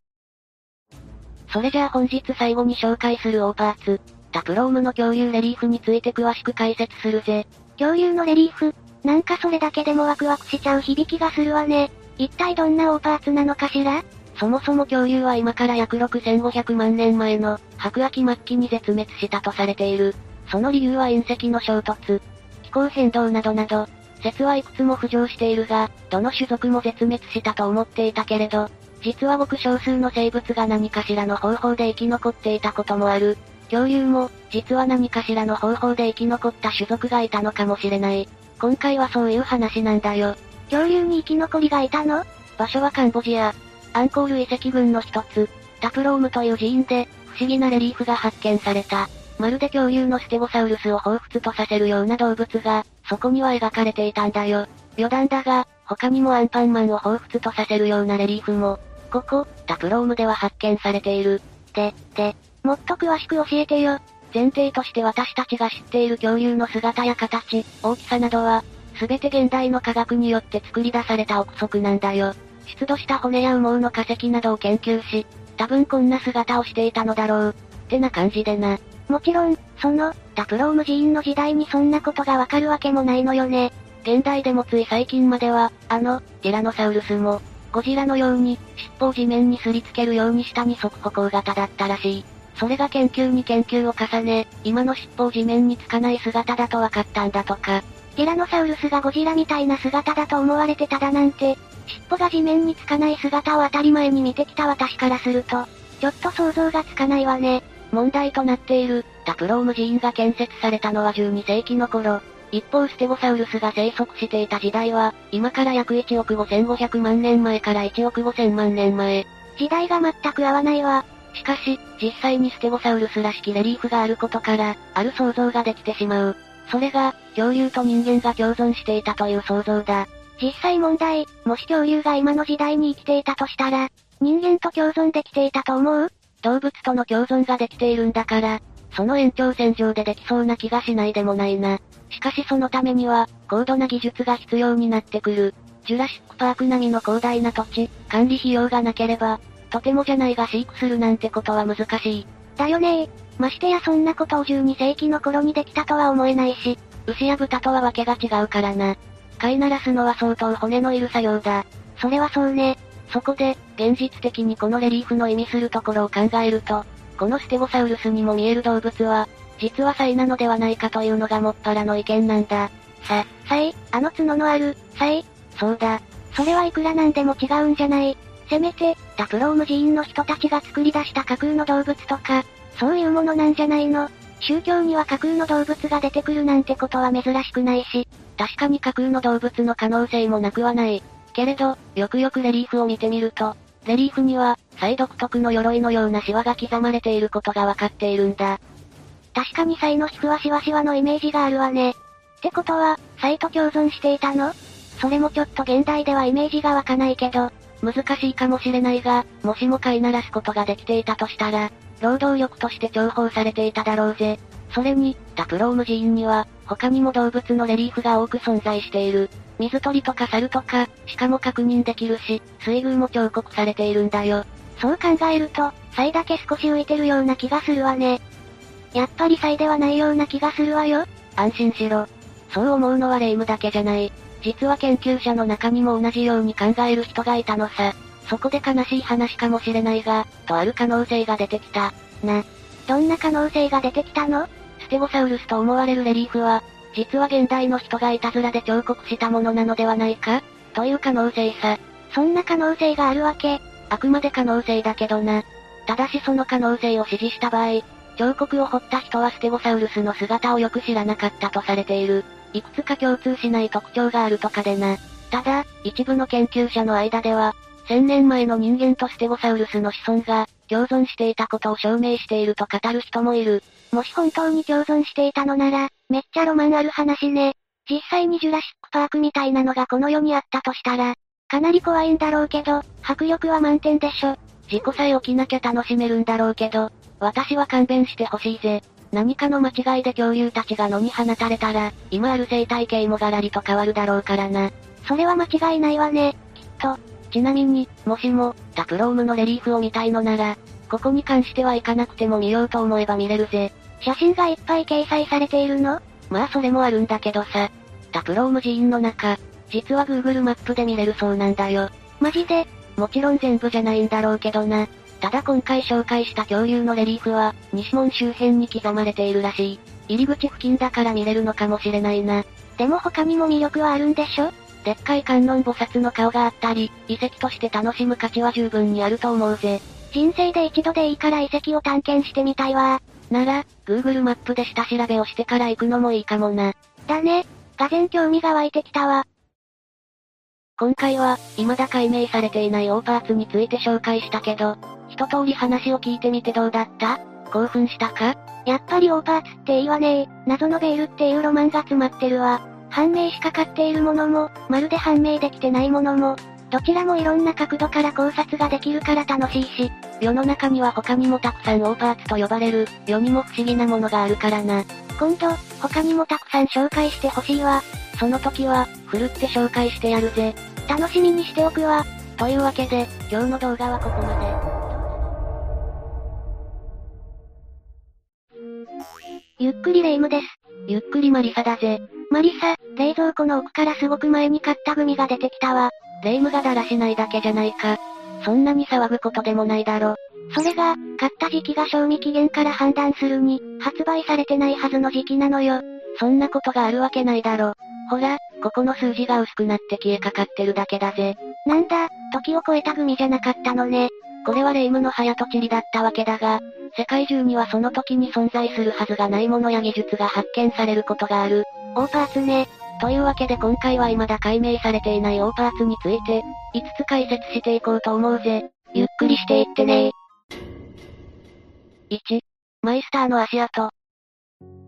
それじゃあ本日最後に紹介するオーパーツ、タプロームの恐竜レリーフについて詳しく解説するぜ。恐竜のレリーフなんかそれだけでもワクワクしちゃう響きがするわね。一体どんなオーパーツなのかしら？そもそも恐竜は今から約6500万年前の白亜紀末期に絶滅したとされている。その理由は隕石の衝突、気候変動などなど、説はいくつも浮上しているが、どの種族も絶滅したと思っていたけれど、実はごく少数の生物が何かしらの方法で生き残っていたこともある。恐竜も、実は何かしらの方法で生き残った種族がいたのかもしれない。今回はそういう話なんだよ。恐竜に生き残りがいたの？場所はカンボジア。アンコール遺跡群の一つ、タプロームという寺院で、不思議なレリーフが発見された。まるで恐竜のステゴサウルスを彷彿とさせるような動物が、そこには描かれていたんだよ。余談だが、他にもアンパンマンを彷彿とさせるようなレリーフも、ここ、タプロームでは発見されている。で、で、もっと詳しく教えてよ。前提として私たちが知っている恐竜の姿や形、大きさなどは、すべて現代の科学によって作り出された憶測なんだよ。出土した骨や羽毛の化石などを研究し、多分こんな姿をしていたのだろう。ってな感じでな。もちろん、その、タプローム寺院の時代にそんなことがわかるわけもないのよね。現代でもつい最近までは、あの、ティラノサウルスも、ゴジラのように、尻尾を地面にすりつけるように下に側歩行型だったらしい。それが研究に研究を重ね、今の尻尾を地面につかない姿だと分かったんだとか。ティラノサウルスがゴジラみたいな姿だと思われてただなんて、尻尾が地面につかない姿を当たり前に見てきた私からすると、ちょっと想像がつかないわね。問題となっている、タプローム寺院が建設されたのは12世紀の頃。一方ステゴサウルスが生息していた時代は、今から約1億5500万年前から1億5000万年前。時代が全く合わないわ。しかし、実際にステゴサウルスらしきレリーフがあることから、ある想像ができてしまう。それが、恐竜と人間が共存していたという想像だ。実際問題、もし恐竜が今の時代に生きていたとしたら、人間と共存できていたと思う？動物との共存ができているんだから、その延長線上でできそうな気がしないでもないな。しかしそのためには、高度な技術が必要になってくる。ジュラシックパーク並みの広大な土地、管理費用がなければ、とてもじゃないが飼育するなんてことは難しい。だよねましてやそんなことを12世紀の頃にできたとは思えないし、牛や豚とはわけが違うからな。飼いならすのは相当骨のいる作業だ。それはそうね。そこで、現実的にこのレリーフの意味するところを考えると、このステゴサウルスにも見える動物は、実はサイなのではないかというのがもっぱらの意見なんだ。さ、サイあの角のある、サイそうだ。それはいくらなんでも違うんじゃない。せめて、タプローム寺院の人たちが作り出した架空の動物とか、そういうものなんじゃないの？宗教には架空の動物が出てくるなんてことは珍しくないし、確かに架空の動物の可能性もなくはない。けれど、よくよくレリーフを見てみると、レリーフには、最独特の鎧のようなシワが刻まれていることがわかっているんだ。確かにサイの皮膚はシワシワのイメージがあるわね。ってことは、サイと共存していたの？それもちょっと現代ではイメージが湧かないけど、難しいかもしれないが、もしも飼いならすことができていたとしたら、労働力として重宝されていただろうぜ。それに、タプローム寺院には、他にも動物のレリーフが多く存在している。水鳥とか猿とか、しかも確認できるし、水宮も彫刻されているんだよ。そう考えると、サイだけ少し浮いてるような気がするわね。やっぱりサイではないような気がするわよ。安心しろ。そう思うのはレイムだけじゃない。実は研究者の中にも同じように考える人がいたのさ。そこで悲しい話かもしれないが、とある可能性が出てきた。な。どんな可能性が出てきたの？ステゴサウルスと思われるレリーフは、実は現代の人がいたずらで彫刻したものなのではないか？という可能性さ。そんな可能性があるわけ？あくまで可能性だけどな。ただしその可能性を支持した場合、彫刻を彫った人はステゴサウルスの姿をよく知らなかったとされている。いくつか共通しない特徴があるとかでな。ただ、一部の研究者の間では、1000年前の人間とステゴサウルスの子孫が、共存していたことを証明していると語る人もいる。もし本当に共存していたのなら、めっちゃロマンある話ね。実際にジュラシックパークみたいなのがこの世にあったとしたら、かなり怖いんだろうけど、迫力は満点でしょ。事故さえ起きなきゃ楽しめるんだろうけど、私は勘弁してほしいぜ。何かの間違いで恐竜たちが野に放たれたら、今ある生態系もガラリと変わるだろうからな。それは間違いないわね、きっと。ちなみに、もしも、タプロームのレリーフを見たいのなら、ここに関しては行かなくても見ようと思えば見れるぜ。写真がいっぱい掲載されているの？まあそれもあるんだけどさ。タプローム寺院の中、実は Google マップで見れるそうなんだよ。マジで？もちろん全部じゃないんだろうけどな。ただ今回紹介した恐竜のレリーフは、西門周辺に刻まれているらしい。入り口付近だから見れるのかもしれないな。でも他にも魅力はあるんでしょ？でっかい観音菩薩の顔があったり、遺跡として楽しむ価値は十分にあると思うぜ。人生で一度でいいから遺跡を探検してみたいわ。なら、Google マップで下調べをしてから行くのもいいかもな。だね。がぜ興味が湧いてきたわ。今回は、未だ解明されていないオーパーツについて紹介したけど、一通り話を聞いてみてどうだった？興奮したか？やっぱりオーパーツっていいわね謎のベールっていうロマンが詰まってるわ。判明しかかっているものも、まるで判明できてないものも、どちらもいろんな角度から考察ができるから楽しいし、世の中には他にもたくさんオーパーツと呼ばれる、世にも不思議なものがあるからな。今度、他にもたくさん紹介してほしいわ。その時は、ふるって紹介してやるぜ。楽しみにしておくわ。というわけで、今日の動画はここまで。ゆっくりレ夢ムです。ゆっくりマリサだぜ。マリサ、冷蔵庫の奥からすごく前に買ったグミが出てきたわ。レ夢ムがだらしないだけじゃないか。そんなに騒ぐことでもないだろ。それが、買った時期が賞味期限から判断するに、発売されてないはずの時期なのよ。そんなことがあるわけないだろ。ほら、ここの数字が薄くなって消えかかってるだけだぜ。なんだ、時を超えたグミじゃなかったのね。これはレイムの早とちりだったわけだが、世界中にはその時に存在するはずがないものや技術が発見されることがある。オーパーツね。というわけで今回は未だ解明されていないオーパーツについて、5つ解説していこうと思うぜ。ゆっくりしていってね1、マイスターの足跡。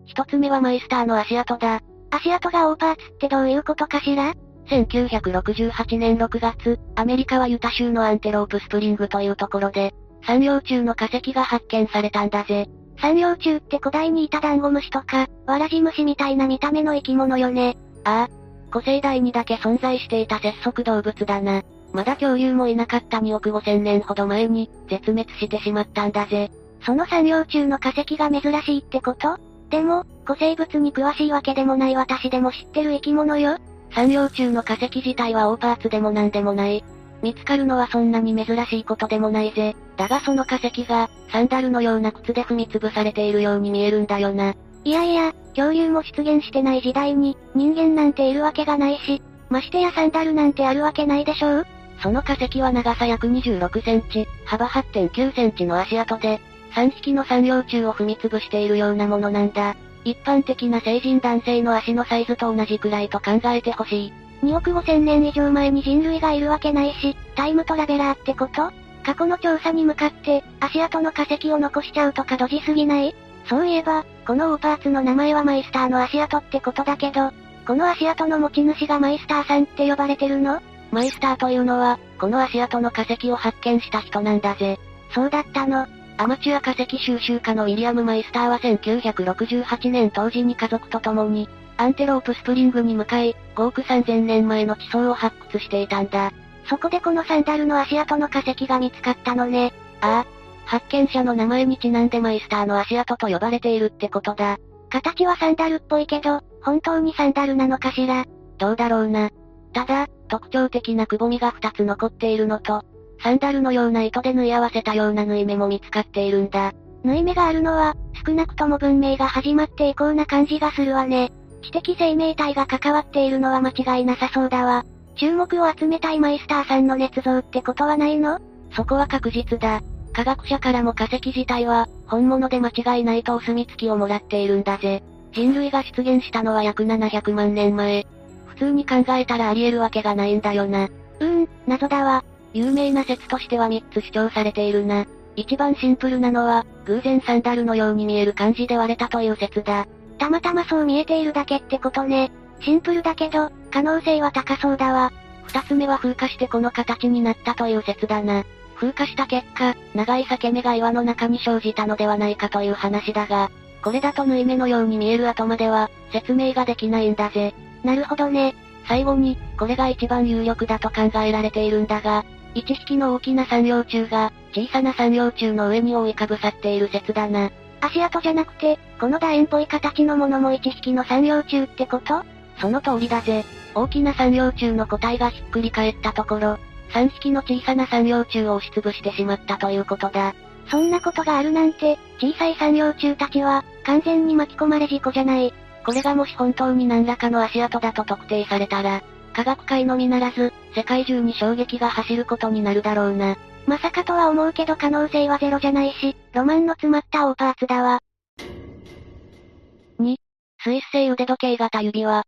一つ目はマイスターの足跡だ。足跡がオーパーツってどういうことかしら？1968年6月、アメリカはユタ州のアンテロープスプリングというところで、三葉虫の化石が発見されたんだぜ。産葉虫って古代にいたダンゴムシとか、ワラジムシみたいな見た目の生き物よね。ああ。古生代にだけ存在していた節足動物だな。まだ恐竜もいなかった2億5千年ほど前に、絶滅してしまったんだぜ。その産葉虫の化石が珍しいってこと？でも、古生物に詳しいわけでもない私でも知ってる生き物よ。産葉虫の化石自体はオーパーツでもなんでもない。見つかるのはそんなに珍しいことでもないぜ。だがその化石が、サンダルのような靴で踏み潰されているように見えるんだよな。いやいや、恐竜も出現してない時代に、人間なんているわけがないし、ましてやサンダルなんてあるわけないでしょう？その化石は長さ約26センチ、幅8.9センチの足跡で、3匹の産葉虫を踏み潰しているようなものなんだ。一般的な成人男性の足のサイズと同じくらいと考えてほしい。2億5千年以上前に人類がいるわけないし、タイムトラベラーってこと？過去の調査に向かって、足跡の化石を残しちゃうとかドジすぎない？そういえば、このオーパーツの名前はマイスターの足跡ってことだけど、この足跡の持ち主がマイスターさんって呼ばれてるの？マイスターというのは、この足跡の化石を発見した人なんだぜ。そうだったの。アマチュア化石収集家のウィリアム・マイスターは1968年当時に家族と共に、アンテロープスプリングに向かい、5億3000年前の地層を発掘していたんだ。そこでこのサンダルの足跡の化石が見つかったのね。ああ。発見者の名前にちなんでマイスターの足跡と呼ばれているってことだ。形はサンダルっぽいけど、本当にサンダルなのかしら。どうだろうな。ただ、特徴的なくぼみが2つ残っているのと、サンダルのような糸で縫い合わせたような縫い目も見つかっているんだ。縫い目があるのは、少なくとも文明が始まって以降な感じがするわね。知的生命体が関わっているのは間違いなさそうだわ。注目を集めたいマイスターさんの捏造ってことはないの？そこは確実だ。科学者からも化石自体は、本物で間違いないとお墨付きをもらっているんだぜ。人類が出現したのは約700万年前。普通に考えたらあり得るわけがないんだよな。うーん、謎だわ。有名な説としては3つ主張されているな。一番シンプルなのは、偶然サンダルのように見える感じで割れたという説だ。たまたまそう見えているだけってことね。シンプルだけど、可能性は高そうだわ。二つ目は風化してこの形になったという説だな。風化した結果、長い裂け目が岩の中に生じたのではないかという話だが、これだと縫い目のように見える後までは、説明ができないんだぜ。なるほどね。最後に、これが一番有力だと考えられているんだが、一匹の大きな産葉虫が、小さな産葉虫の上に覆いかぶさっている説だな。足跡じゃなくて、この楕円っぽい形のものも一匹の産葉虫ってこと？その通りだぜ。大きな産葉虫の個体がひっくり返ったところ、3匹の小さな産葉虫を押しつぶしてしまったということだ。そんなことがあるなんて、小さい産葉虫たちは、完全に巻き込まれ事故じゃない。これがもし本当に何らかの足跡だと特定されたら、科学界のみならず、世界中に衝撃が走ることになるだろうな。まさかとは思うけど可能性はゼロじゃないし、ロマンの詰まったオーパーツだわ。2、スイス製腕時計型指輪。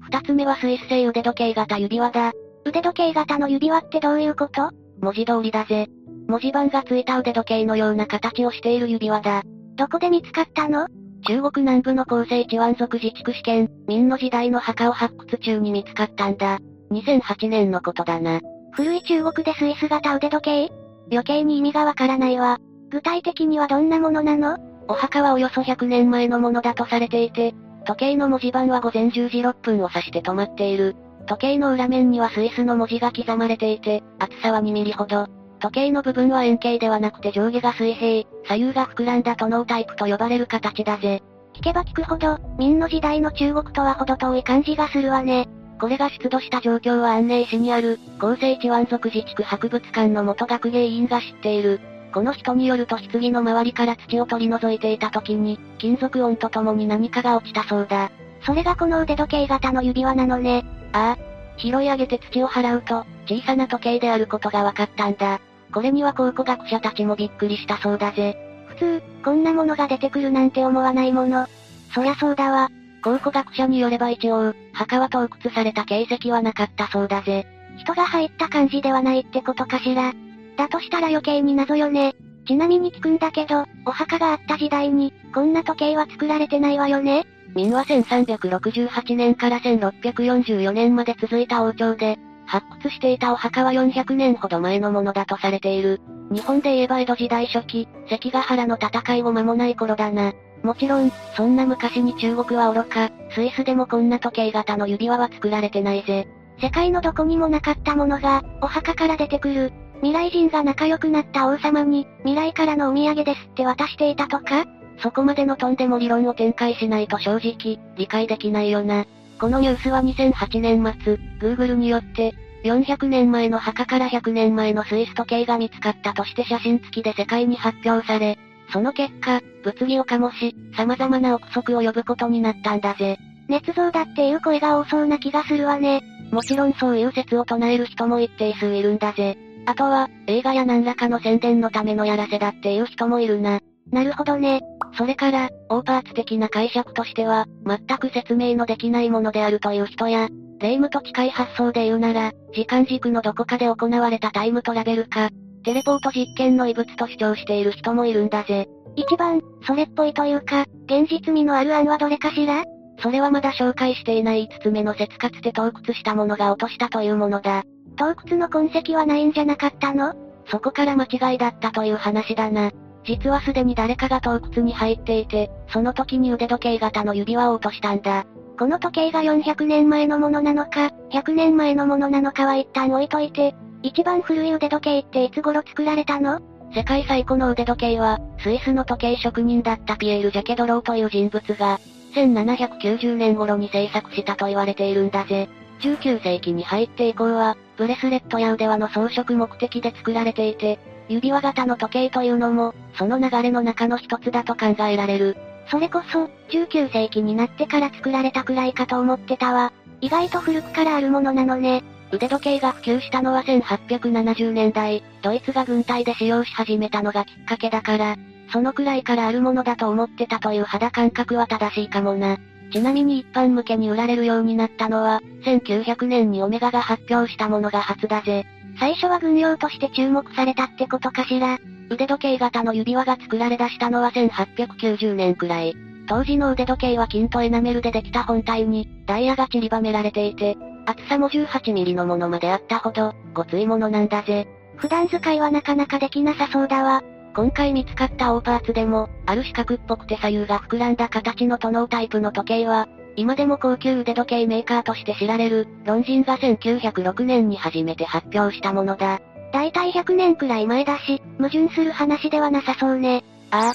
二つ目はスイス製腕時計型指輪だ。腕時計型の指輪ってどういうこと？文字通りだぜ。文字盤がついた腕時計のような形をしている指輪だ。どこで見つかったの？中国南部の後世地湾族自治区試験、明の時代の墓を発掘中に見つかったんだ。2008年のことだな。古い中国でスイス型腕時計余計に意味がわからないわ。具体的にはどんなものなの？お墓はおよそ100年前のものだとされていて、時計の文字盤は午前10時6分を指して止まっている。時計の裏面にはスイスの文字が刻まれていて、厚さは2ミリほど。時計の部分は円形ではなくて上下が水平、左右が膨らんだトノータイプと呼ばれる形だぜ。聞けば聞くほど、明の時代の中国とは程遠い感じがするわね。これが出土した状況は安寧市にある、厚生地湾族自治区博物館の元学芸員が知っている。この人によると棺の周りから土を取り除いていた時に、金属音とともに何かが落ちたそうだ。それがこの腕時計型の指輪なのね。ああ。拾い上げて土を払うと、小さな時計であることが分かったんだ。これには考古学者たちもびっくりしたそうだぜ。普通、こんなものが出てくるなんて思わないもの。そりゃそうだわ。考古学者によれば一応、墓は盗掘された形跡はなかったそうだぜ。人が入った感じではないってことかしら。だとしたら余計に謎よね。ちなみに聞くんだけど、お墓があった時代に、こんな時計は作られてないわよね明は1368年から1644年まで続いた王朝で、発掘していたお墓は400年ほど前のものだとされている。日本で言えば江戸時代初期、関ヶ原の戦いも間もない頃だな。もちろん、そんな昔に中国は愚か、スイスでもこんな時計型の指輪は作られてないぜ。世界のどこにもなかったものが、お墓から出てくる。未来人が仲良くなった王様に、未来からのお土産ですって渡していたとかそこまでのとんでも理論を展開しないと正直、理解できないよな。このニュースは2008年末、Google によって、400年前の墓から100年前のスイス時計が見つかったとして写真付きで世界に発表され、その結果、物議を醸し、様々な憶測を呼ぶことになったんだぜ。捏造だっていう声が多そうな気がするわね。もちろんそういう説を唱える人も一定数いるんだぜ。あとは、映画や何らかの宣伝のためのやらせだっていう人もいるな。なるほどね。それから、オーパーツ的な解釈としては、全く説明のできないものであるという人や、霊夢と近い発想で言うなら、時間軸のどこかで行われたタイムトラベルか、テレポート実験の異物と主張している人もいるんだぜ。一番、それっぽいというか、現実味のある案はどれかしら？それはまだ紹介していない5つ目の説かつて洞窟したものが落としたというものだ。洞窟の痕跡はないんじゃなかったの？そこから間違いだったという話だな。実はすでに誰かが洞窟に入っていて、その時に腕時計型の指輪を落としたんだ。この時計が400年前のものなのか、100年前のものなのかは一旦置いといて、一番古い腕時計っていつ頃作られたの？世界最古の腕時計は、スイスの時計職人だったピエール・ジャケドローという人物が、1790年頃に制作したと言われているんだぜ。19世紀に入って以降は、ブレスレットや腕輪の装飾目的で作られていて、指輪型の時計というのも、その流れの中の一つだと考えられる。それこそ、19世紀になってから作られたくらいかと思ってたわ。意外と古くからあるものなのね。腕時計が普及したのは1870年代、ドイツが軍隊で使用し始めたのがきっかけだから、そのくらいからあるものだと思ってたという肌感覚は正しいかもな。ちなみに一般向けに売られるようになったのは、1900年にオメガが発表したものが初だぜ。最初は軍用として注目されたってことかしら。腕時計型の指輪が作られ出したのは1890年くらい。当時の腕時計は金とエナメルでできた本体に、ダイヤが散りばめられていて、厚さも18ミリのものまであったほど、ごついものなんだぜ。普段使いはなかなかできなさそうだわ。今回見つかったオーパーツでも、ある四角っぽくて左右が膨らんだ形のトノータイプの時計は、今でも高級腕時計メーカーとして知られる、ロンジンが1906年に初めて発表したものだ。だいたい100年くらい前だし、矛盾する話ではなさそうね。ああ。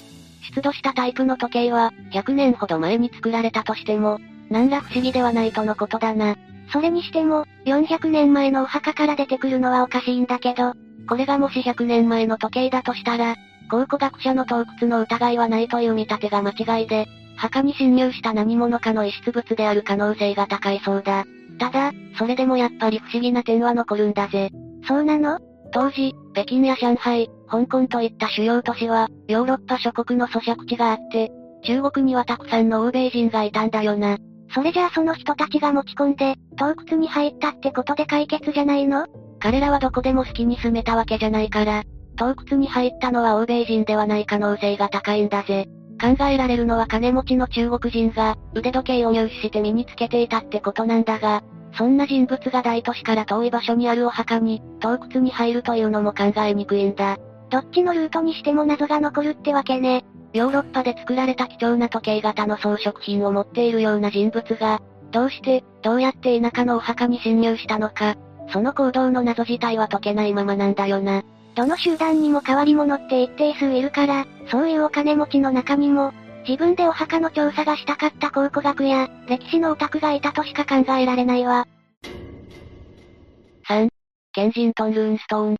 出土したタイプの時計は、100年ほど前に作られたとしても、何ら不思議ではないとのことだな。それにしても、400年前のお墓から出てくるのはおかしいんだけど、これがもし100年前の時計だとしたら、考古学者の洞窟の疑いはないという見立てが間違いで、墓に侵入した何者かの遺失物である可能性が高いそうだ。ただ、それでもやっぱり不思議な点は残るんだぜ。そうなの？当時、北京や上海、香港といった主要都市は、ヨーロッパ諸国の咀嚼地があって、中国にはたくさんの欧米人がいたんだよな。それじゃあその人たちが持ち込んで、洞窟に入ったってことで解決じゃないの？彼らはどこでも好きに住めたわけじゃないから、洞窟に入ったのは欧米人ではない可能性が高いんだぜ。考えられるのは金持ちの中国人が、腕時計を入手して身につけていたってことなんだが、そんな人物が大都市から遠い場所にあるお墓に、洞窟に入るというのも考えにくいんだ。どっちのルートにしても謎が残るってわけね。ヨーロッパで作られた貴重な時計型の装飾品を持っているような人物が、どうして、どうやって田舎のお墓に侵入したのか、その行動の謎自体は解けないままなんだよな。どの集団にも変わり者って一定数いるから、そういうお金持ちの中にも、自分でお墓の調査がしたかった考古学や、歴史のオタクがいたとしか考えられないわ。3. ケンジントンルーンストーン。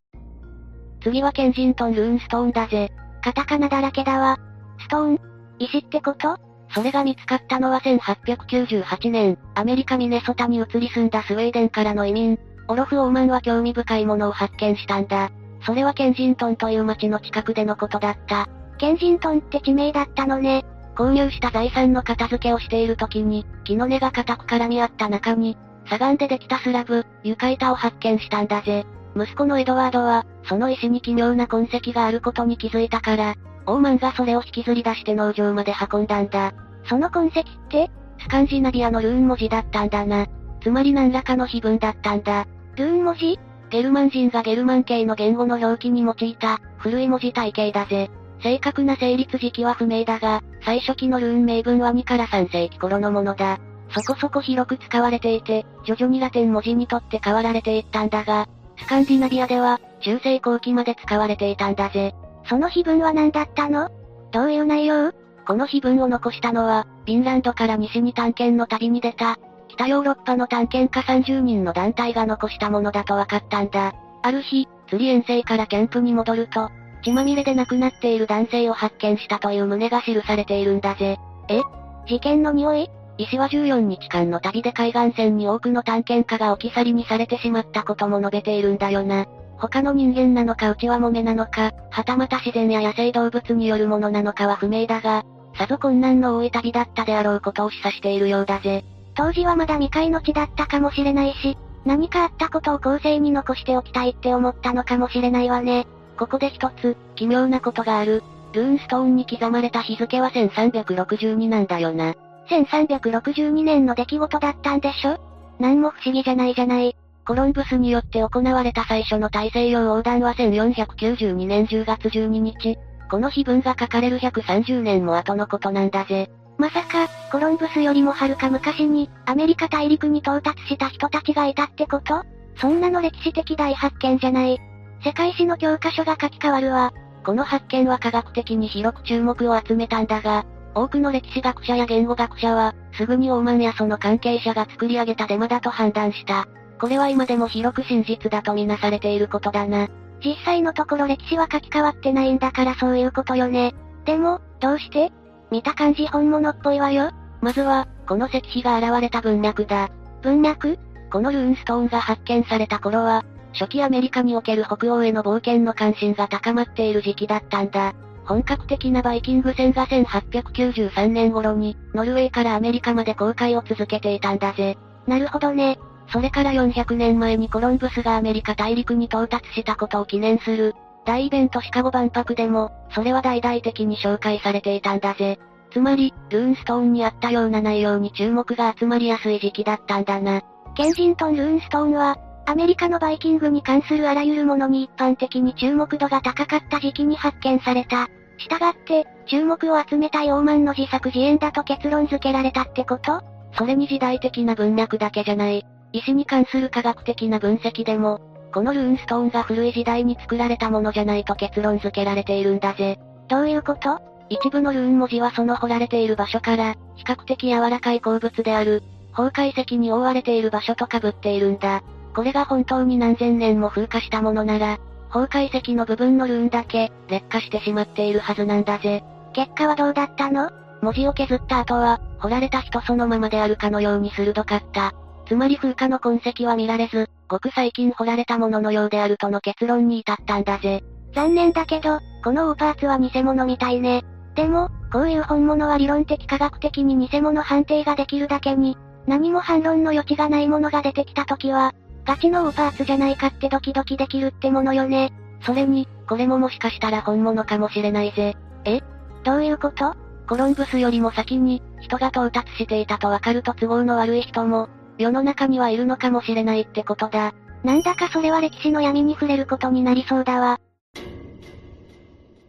次はケンジントンルーンストーンだぜ。カタカナだらけだわ。ストーン石ってこと？それが見つかったのは1898年、アメリカミネソタに移り住んだスウェーデンからの移民、オロフ・オーマンは興味深いものを発見したんだ。それはケンジントンという町の近くでのことだった。ケンジントンって地名だったのね。購入した財産の片付けをしている時に、木の根が固く絡み合った中に、砂岩でできたスラブ、床板を発見したんだぜ。息子のエドワードは、その石に奇妙な痕跡があることに気づいたから、オーマンがそれを引きずり出して農場まで運んだんだ。その痕跡ってスカンジナビアのルーン文字だったんだな。つまり何らかの碑文だったんだ。ルーン文字？ゲルマン人がゲルマン系の言語の表記に用いた、古い文字体系だぜ。正確な成立時期は不明だが、最初期のルーン名文は2から3世紀頃のものだ。そこそこ広く使われていて、徐々にラテン文字にとって変わられていったんだが、スカンディナビアでは、中世後期まで使われていたんだぜ。その碑文は何だったの？どういう内容？この碑文を残したのは、フィンランドから西に探検の旅に出た、北ヨーロッパの探検家30人の団体が残したものだと分かったんだ。ある日、釣り遠征からキャンプに戻ると、血まみれで亡くなっている男性を発見したという旨が記されているんだぜ。え？事件の匂い？石は14日間の旅で海岸線に多くの探検家が置き去りにされてしまったことも述べているんだよな。他の人間なのか内輪もめなのか、はたまた自然や野生動物によるものなのかは不明だが、さぞ困難の多い旅だったであろうことを示唆しているようだぜ。当時はまだ未開の地だったかもしれないし、何かあったことを後世に残しておきたいって思ったのかもしれないわね。ここで一つ、奇妙なことがある。ルーンストーンに刻まれた日付は1362なんだよな。1362年の出来事だったんでしょ？なんも不思議じゃないじゃない。コロンブスによって行われた最初の大西洋横断は1492年10月12日。この碑文が書かれる130年も後のことなんだぜ。まさか、コロンブスよりもはるか昔に、アメリカ大陸に到達した人たちがいたってこと？そんなの歴史的大発見じゃない。世界史の教科書が書き換わるわ。この発見は科学的に広く注目を集めたんだが、多くの歴史学者や言語学者は、すぐにオーマンやその関係者が作り上げたデマだと判断した。これは今でも広く真実だとみなされていることだな。実際のところ歴史は書き換わってないんだからそういうことよね。でも、どうして？見た感じ本物っぽいわよ。まずは、この石碑が現れた文脈だ。文脈？このルーンストーンが発見された頃は、初期アメリカにおける北欧への冒険の関心が高まっている時期だったんだ。本格的なバイキング船が1893年頃に、ノルウェーからアメリカまで航海を続けていたんだぜ。なるほどね。それから400年前にコロンブスがアメリカ大陸に到達したことを記念する、大イベントシカゴ万博でも、それは大々的に紹介されていたんだぜ。つまり、ルーンストーンにあったような内容に注目が集まりやすい時期だったんだな。ケンジントン・ルーンストーンは、アメリカのバイキングに関するあらゆるものに一般的に注目度が高かった時期に発見された。したがって、注目を集めたヨーマンの自作自演だと結論付けられたってこと？それに時代的な文脈だけじゃない。石に関する科学的な分析でも、このルーンストーンが古い時代に作られたものじゃないと結論付けられているんだぜ。どういうこと？一部のルーン文字はその掘られている場所から、比較的柔らかい鉱物である、崩壊石に覆われている場所と被っているんだ。これが本当に何千年も風化したものなら、崩壊石の部分のルーンだけ、劣化してしまっているはずなんだぜ。結果はどうだったの？文字を削った後は、掘られた人そのままであるかのように鋭かった。つまり風化の痕跡は見られず、ごく最近掘られたもののようであるとの結論に至ったんだぜ。残念だけど、このオーパーツは偽物みたいね。でも、こういう本物は理論的科学的に偽物判定ができるだけに、何も反論の余地がないものが出てきた時は、ガチのオーパーツじゃないかってドキドキできるってものよね。それに、これももしかしたら本物かもしれないぜ。え？どういうこと？コロンブスよりも先に、人が到達していたとわかると都合の悪い人も、世の中にはいるのかもしれないってことだ。なんだかそれは歴史の闇に触れることになりそうだわ。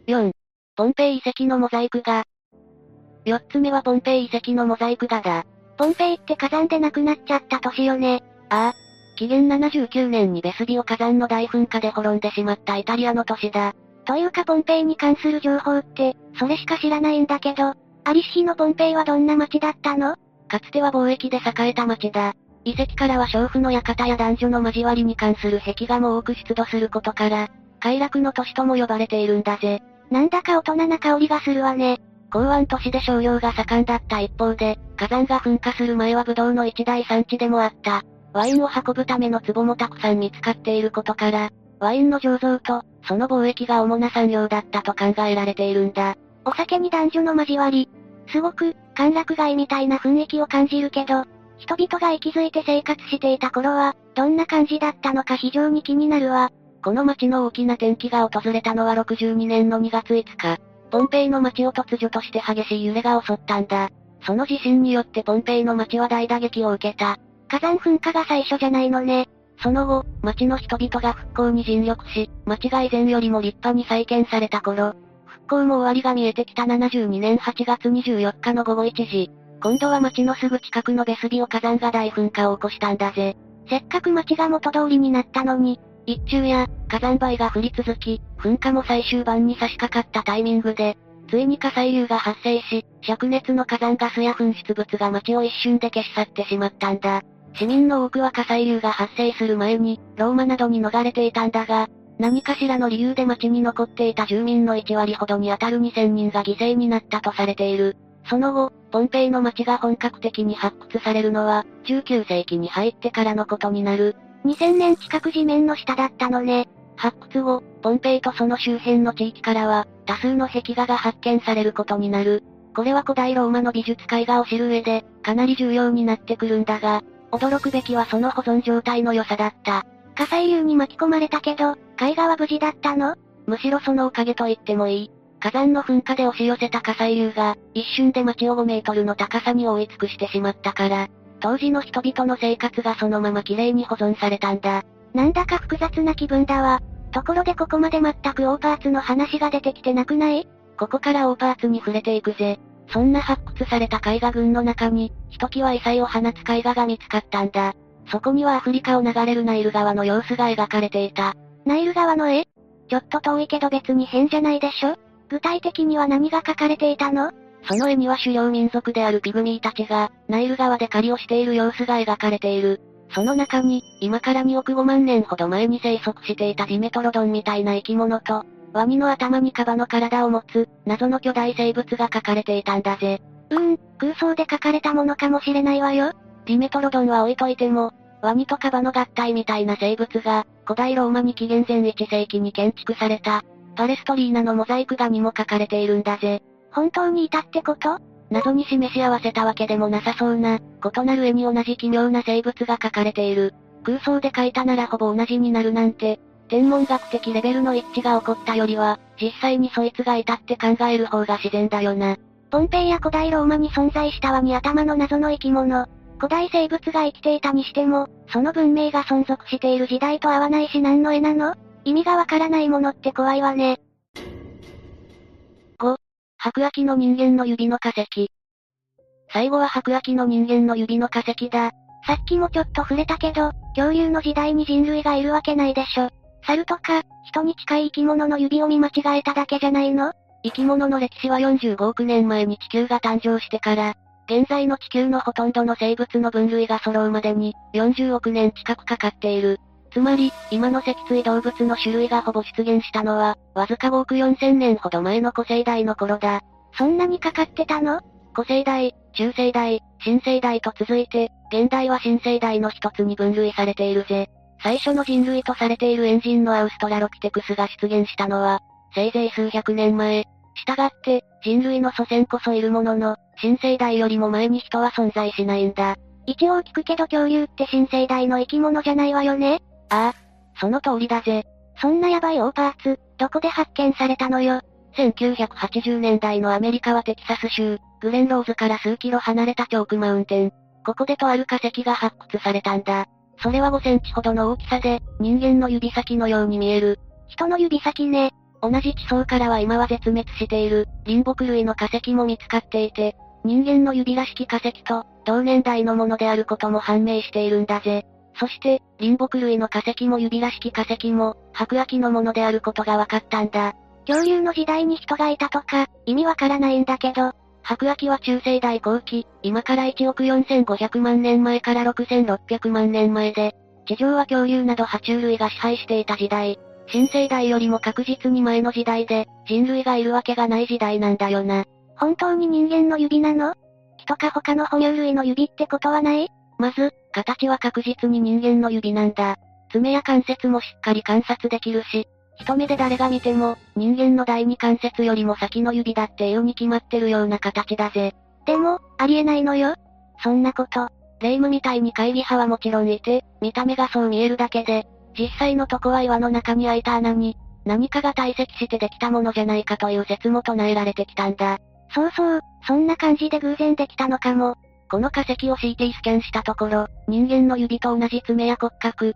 4. ポンペイ遺跡のモザイク画。4つ目はポンペイ遺跡のモザイク画だ。ポンペイって火山で亡くなっちゃった年よね。ああ。紀元79年にベスビオ火山の大噴火で滅んでしまったイタリアの都市だ。というかポンペイに関する情報って、それしか知らないんだけど、アリスヒのポンペイはどんな街だったの？かつては貿易で栄えた町だ。遺跡からは娼婦の館や男女の交わりに関する壁画も多く出土することから、快楽の都市とも呼ばれているんだぜ。なんだか大人な香りがするわね。港湾都市で商業が盛んだった一方で、火山が噴火する前はブドウの一大産地でもあった。ワインを運ぶための壺もたくさん見つかっていることから、ワインの醸造と、その貿易が主な産業だったと考えられているんだ。お酒に男女の交わり。すごく、歓楽街みたいな雰囲気を感じるけど、人々が息づいて生活していた頃は、どんな感じだったのか非常に気になるわ。この街の大きな転機が訪れたのは62年の2月5日。ポンペイの街を突如として激しい揺れが襲ったんだ。その地震によってポンペイの街は大打撃を受けた。火山噴火が最初じゃないのね。その後、街の人々が復興に尽力し、街が以前よりも立派に再建された頃、復興も終わりが見えてきた72年8月24日の午後1時、今度は街のすぐ近くのベスビオ火山が大噴火を起こしたんだぜ。せっかく街が元通りになったのに、一中や火山灰が降り続き、噴火も最終盤に差し掛かったタイミングで、ついに火砕流が発生し、灼熱の火山ガスや噴出物が街を一瞬で消し去ってしまったんだ。市民の多くは火砕流が発生する前に、ローマなどに逃れていたんだが、何かしらの理由で街に残っていた住民の1割ほどに当たる2000人が犠牲になったとされている。その後、ポンペイの街が本格的に発掘されるのは、19世紀に入ってからのことになる。2000年近く地面の下だったのね。発掘後、ポンペイとその周辺の地域からは、多数の壁画が発見されることになる。これは古代ローマの美術絵画を知る上で、かなり重要になってくるんだが、驚くべきはその保存状態の良さだった。火砕流に巻き込まれたけど、絵画は無事だったの？むしろそのおかげと言ってもいい。火山の噴火で押し寄せた火砕流が、一瞬で街を5メートルの高さに覆い尽くしてしまったから、当時の人々の生活がそのまま綺麗に保存されたんだ。なんだか複雑な気分だわ。ところでここまで全くオーパーツの話が出てきてなくない？ここからオーパーツに触れていくぜ。そんな発掘された絵画群の中に、ひときわ異彩を放つ絵画が見つかったんだ。そこにはアフリカを流れるナイル川の様子が描かれていた。ナイル川の絵？ちょっと遠いけど別に変じゃないでしょ？具体的には何が書かれていたの？その絵には狩猟民族であるピグミーたちが、ナイル川で狩りをしている様子が描かれている。その中に、今から2億5万年ほど前に生息していたディメトロドンみたいな生き物と、ワニの頭にカバの体を持つ、謎の巨大生物が書かれていたんだぜ。うーん、空想で書かれたものかもしれないわよ。ディメトロドンは置いといても、ワニとカバの合体みたいな生物が、古代ローマに紀元前1世紀に建築された、パレストリーナのモザイク画にも書かれているんだぜ。本当にいたってこと？謎に示し合わせたわけでもなさそうな、異なる絵に同じ奇妙な生物が描かれている。空想で描いたならほぼ同じになるなんて、天文学的レベルの一致が起こったよりは、実際にそいつがいたって考える方が自然だよな。ポンペイや古代ローマに存在したワニ頭の謎の生き物。古代生物が生きていたにしても、その文明が存続している時代と合わないし何の絵なの？意味がわからないものって怖いわね。5、白亜紀の人間の指の化石。最後は白亜紀の人間の指の化石だ。さっきもちょっと触れたけど、恐竜の時代に人類がいるわけないでしょ。猿とか、人に近い生き物の指を見間違えただけじゃないの？生き物の歴史は45億年前に地球が誕生してから、現在の地球のほとんどの生物の分類が揃うまでに、40億年近くかかっている。つまり、今の脊椎動物の種類がほぼ出現したのは、わずか5億4000年ほど前の古生代の頃だ。そんなにかかってたの？古生代、中生代、新生代と続いて、現代は新生代の一つに分類されているぜ。最初の人類とされているエンジンのアウストラロピテクスが出現したのは、せいぜい数百年前。したがって、人類の祖先こそいるものの、新生代よりも前に人は存在しないんだ。一応聞くけど恐竜って新生代の生き物じゃないわよね？ああ、その通りだぜ。そんなヤバいオーパーツ、どこで発見されたのよ？1980年代のアメリカはテキサス州、グレンローズから数キロ離れたチョークマウンテン。ここでとある化石が発掘されたんだ。それは5センチほどの大きさで、人間の指先のように見える。人の指先ね。同じ地層からは今は絶滅している、林木類の化石も見つかっていて、人間の指らしき化石と、同年代のものであることも判明しているんだぜ。そして、林木類の化石も指らしき化石も、白亜紀のものであることが分かったんだ。恐竜の時代に人がいたとか、意味わからないんだけど、白亜紀は中世代後期、今から1億4500万年前から6600万年前で、地上は恐竜など爬虫類が支配していた時代。新生代よりも確実に前の時代で、人類がいるわけがない時代なんだよな。本当に人間の指なの？人か他の哺乳類の指ってことはない？まず、形は確実に人間の指なんだ。爪や関節もしっかり観察できるし、一目で誰が見ても、人間の第二関節よりも先の指だっていうに決まってるような形だぜ。でも、ありえないのよ。そんなこと。霊夢みたいに会議派はもちろんいて、見た目がそう見えるだけで、実際のとこは岩の中に開いた穴に、何かが堆積してできたものじゃないかという説も唱えられてきたんだ。そうそう、そんな感じで偶然できたのかも。この化石を CT スキャンしたところ、人間の指と同じ爪や骨格、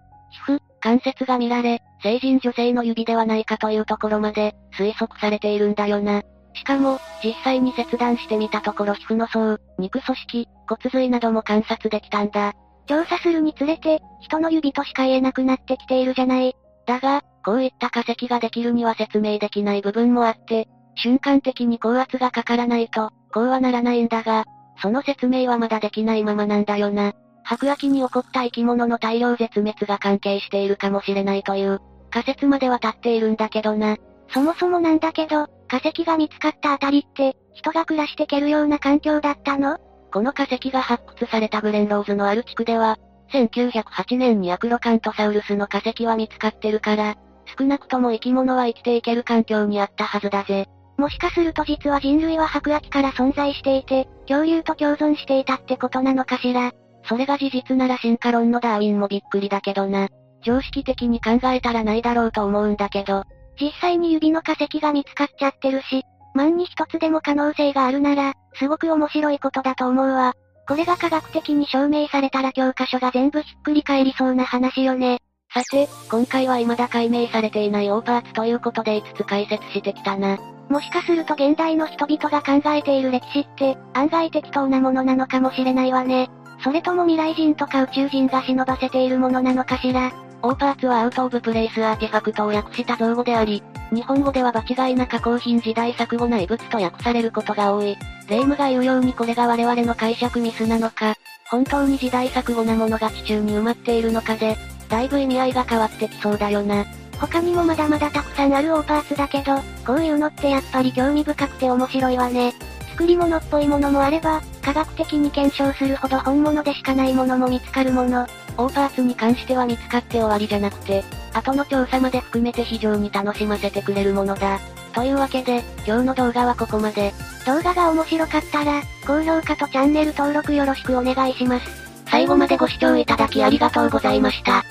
皮膚、関節が見られ、成人女性の指ではないかというところまで、推測されているんだよな。しかも、実際に切断してみたところ皮膚の層、肉組織、骨髄なども観察できたんだ。調査するにつれて、人の指としか言えなくなってきているじゃない。だが、こういった化石ができるには説明できない部分もあって、瞬間的に高圧がかからないと、こうはならないんだが、その説明はまだできないままなんだよな。白亜紀に起こった生き物の大量絶滅が関係しているかもしれないという、仮説までは立っているんだけどな。そもそもなんだけど、化石が見つかったあたりって、人が暮らしてけるような環境だったの？この化石が発掘されたグレンローズのある地区では、1908年にアクロカントサウルスの化石は見つかってるから、少なくとも生き物は生きていける環境にあったはずだぜ。もしかすると実は人類は白亜紀から存在していて、恐竜と共存していたってことなのかしら。それが事実なら進化論のダーウィンもびっくりだけどな。常識的に考えたらないだろうと思うんだけど。実際に指の化石が見つかっちゃってるし、万に一つでも可能性があるなら、すごく面白いことだと思うわ。これが科学的に証明されたら教科書が全部ひっくり返りそうな話よね。さて、今回は未だ解明されていないオーパーツということで5つ解説してきたな。もしかすると現代の人々が考えている歴史って、案外適当なものなのかもしれないわね。それとも未来人とか宇宙人が忍ばせているものなのかしら？オーパーツは out of place artifact を訳した造語であり、日本語では場違いな加工品時代錯誤な遺物と訳されることが多い。霊夢が言うようにこれが我々の解釈ミスなのか、本当に時代錯誤なものが地中に埋まっているのかで、だいぶ意味合いが変わってきそうだよな。他にもまだまだたくさんあるオーパーツだけど、こういうのってやっぱり興味深くて面白いわね。作り物っぽいものもあれば、科学的に検証するほど本物でしかないものも見つかるもの。オーパーツに関しては見つかって終わりじゃなくて、後の調査まで含めて非常に楽しませてくれるものだ。というわけで、今日の動画はここまで。動画が面白かったら、高評価とチャンネル登録よろしくお願いします。最後までご視聴いただきありがとうございました。